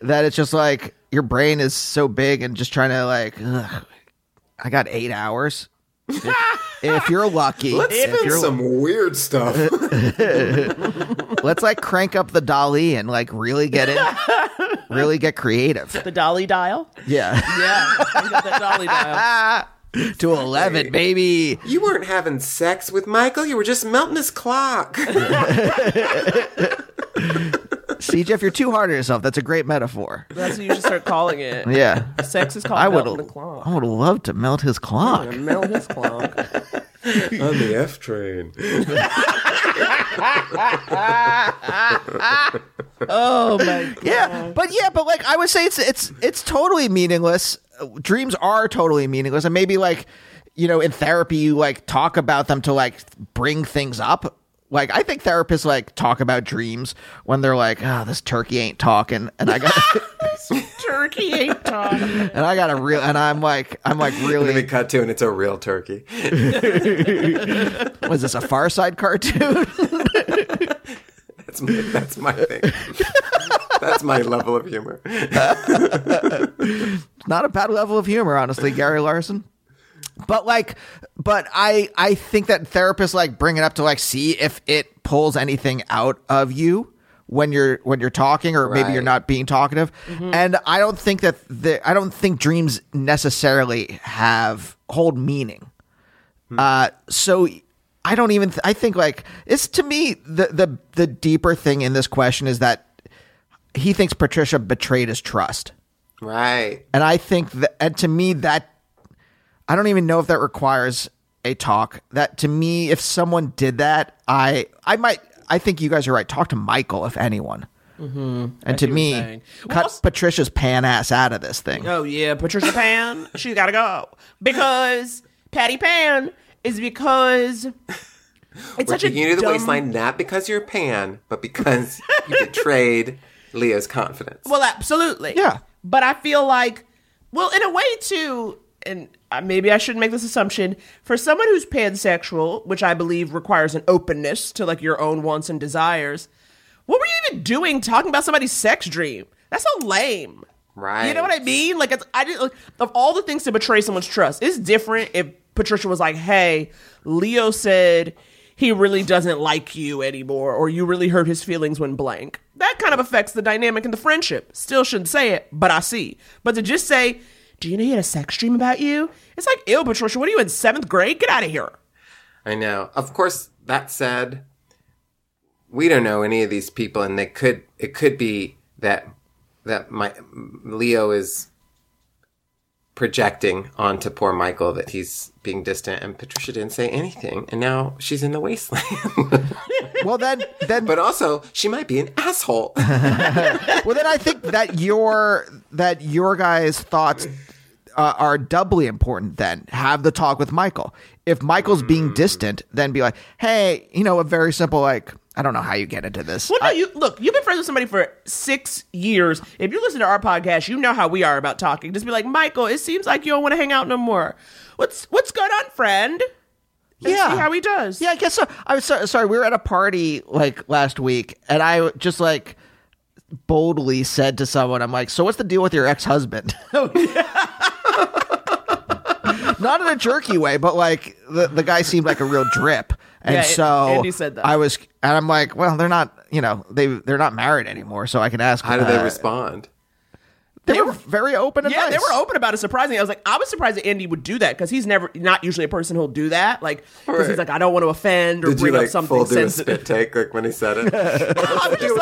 That it's just like your brain is so big and just trying to like, ugh, I got eight hours. If, if you're lucky, Let's if spin you're, some weird stuff. let's like crank up the dolly and like really get it, really get creative. the dolly dial. Yeah. Yeah. I got that dolly dial. to 11, baby. You weren't having sex with Michael. You were just melting his clock. See, Jeff, you're too hard on yourself. That's a great metaphor. That's what you should start calling it. Yeah. Sex is called I would melting the clock. I would love to melt his clock. Melt his clock. On the F train. oh my god. Yeah, but yeah, but like I would say it's it's it's totally meaningless. Uh, Dreams are totally meaningless, and maybe like you know in therapy you like talk about them to like bring things up. Like I think therapists like talk about dreams when they're like, "Oh, this turkey ain't talking," and I got Turkey ain't talking. and I got a real, and I'm like, I'm like And then really, we cut to, and it's a real turkey. was this a Far Side cartoon? That's my, that's my thing. that's my level of humor. not a bad level of humor, honestly, Gary Larson. But like, but I I think that therapists like bring it up to like see if it pulls anything out of you when you're when you're talking, or maybe you're not being talkative. And I don't think that the I don't think dreams necessarily have hold meaning. Uh, so I don't even. Th- I think like it's to me the the the deeper thing in this question is that he thinks Patricia betrayed his trust. Right. And I think that, and to me, that I don't even know if that requires a talk that to me, if someone did that, I I might I think you guys are right. Talk to Michael if anyone. Mm-hmm. And to me, cut Patricia's pan ass out of this thing. Oh yeah, Patricia Pan, she's got to go because Patty Pan is because it's We're such a taking you to the dumb- waistline not because you're Pan, but because you betrayed Leo's confidence. Well, absolutely. Yeah. But I feel like, well, in a way too, and maybe I shouldn't make this assumption, for someone who's pansexual, which I believe requires an openness to like your own wants and desires, what were you even doing talking about somebody's sex dream? That's so lame. Right. You know what I mean? Like, it's, I didn't, like, of all the things to betray someone's trust, it's different if Patricia was like, hey, Leo said he really doesn't like you anymore, or you really hurt his feelings when blank. That kind of affects the dynamic in the friendship. Still shouldn't say it, but I see. But to just say, do you know he had a sex dream about you? It's like, ew, Patricia, what are you in seventh grade? Get out of here. I know. Of course, that said, we don't know any of these people, and they could it could be that that my Leo is projecting onto poor Michael that he's being distant, and Patricia didn't say anything, and now she's in the wasteland. well, then, then, but also she might be an asshole. well, then I think that your that your guys' thoughts uh, are doubly important. Then have the talk with Michael. If Michael's being distant, then be like, "Hey, you know, a very simple like." I don't know how you get into this. Well, no, you look. You've been friends with somebody for six years. If you listen to our podcast, you know how we are about talking. Just be like, Michael. It seems like you don't want to hang out no more. What's what's going on, friend? And Yeah. see how he does. Yeah, I guess so. I was so, sorry. We were at a party like last week, and I just like boldly said to someone, "I'm like, so what's the deal with your ex husband?" Not in a jerky way, but like the the guy seemed like a real drip, and Yeah, so Andy said that. I was, and I'm like, well, they're not, you know, they they're not married anymore, so I can ask. How did they uh, respond? They, were very open and yeah, nice. they were open about it. Surprisingly, I was like, I was surprised that Andy would do that because he's never, not usually a person who'll do that. Like, because he's like, I don't want to offend or Did you bring like up something full do a sensitive. spit take like when he said it? I was just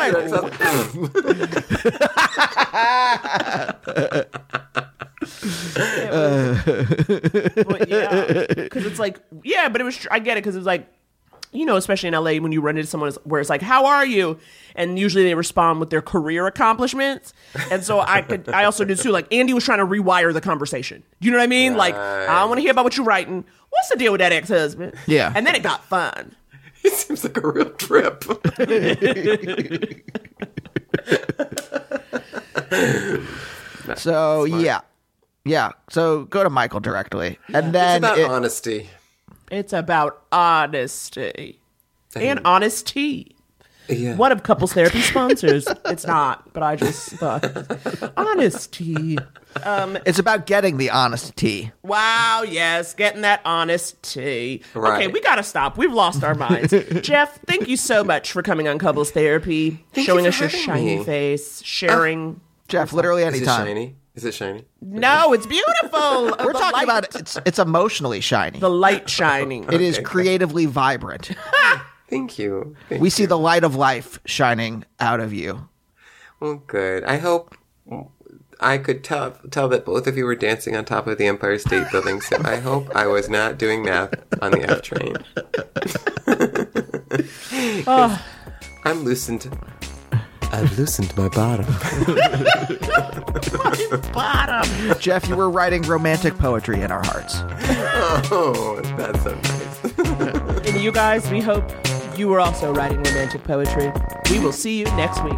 Uh, but yeah, because it's like, yeah, but it was. I get it because it was like, you know, especially in LA when you run into someone where it's like, "How are you?" and usually they respond with their career accomplishments, and so I could, I also did too. Like Andy was trying to rewire the conversation. You know what I mean? Like, I don't want to hear about what you're writing. What's the deal with that ex husband? Yeah. and then it got fun. It seems like a real trip. So yeah, yeah. So go to Michael directly, and then it's about it- honesty. It's about honesty and honesty. Yeah. One of couples therapy sponsors. it's not, but I just thought honesty. Um, it's about getting the honesty. wow, yes, getting that honesty. Okay, Right. we gotta stop. We've lost our minds. Jeff, thank you so much for coming on couples therapy, Thank showing for us your shiny me. face, sharing. Jeff, literally Is it anytime. shiny? Is it shiny? no, it's beautiful. We're talking about it's it's emotionally shiny. The light shining. It is Okay, good. creatively vibrant. Thank you. Thank we see the light of life shining out of you. Well, good. I hope I could tell tell that both of you were dancing on top of the Empire State Building. So I hope I was not doing math on the F train. Oh. I'm loosened. I've loosened my bottom. Bottom. Jeff, you were writing romantic poetry in our hearts. Oh, that's so nice. And you guys, we hope you were also writing romantic poetry. We will see you next week.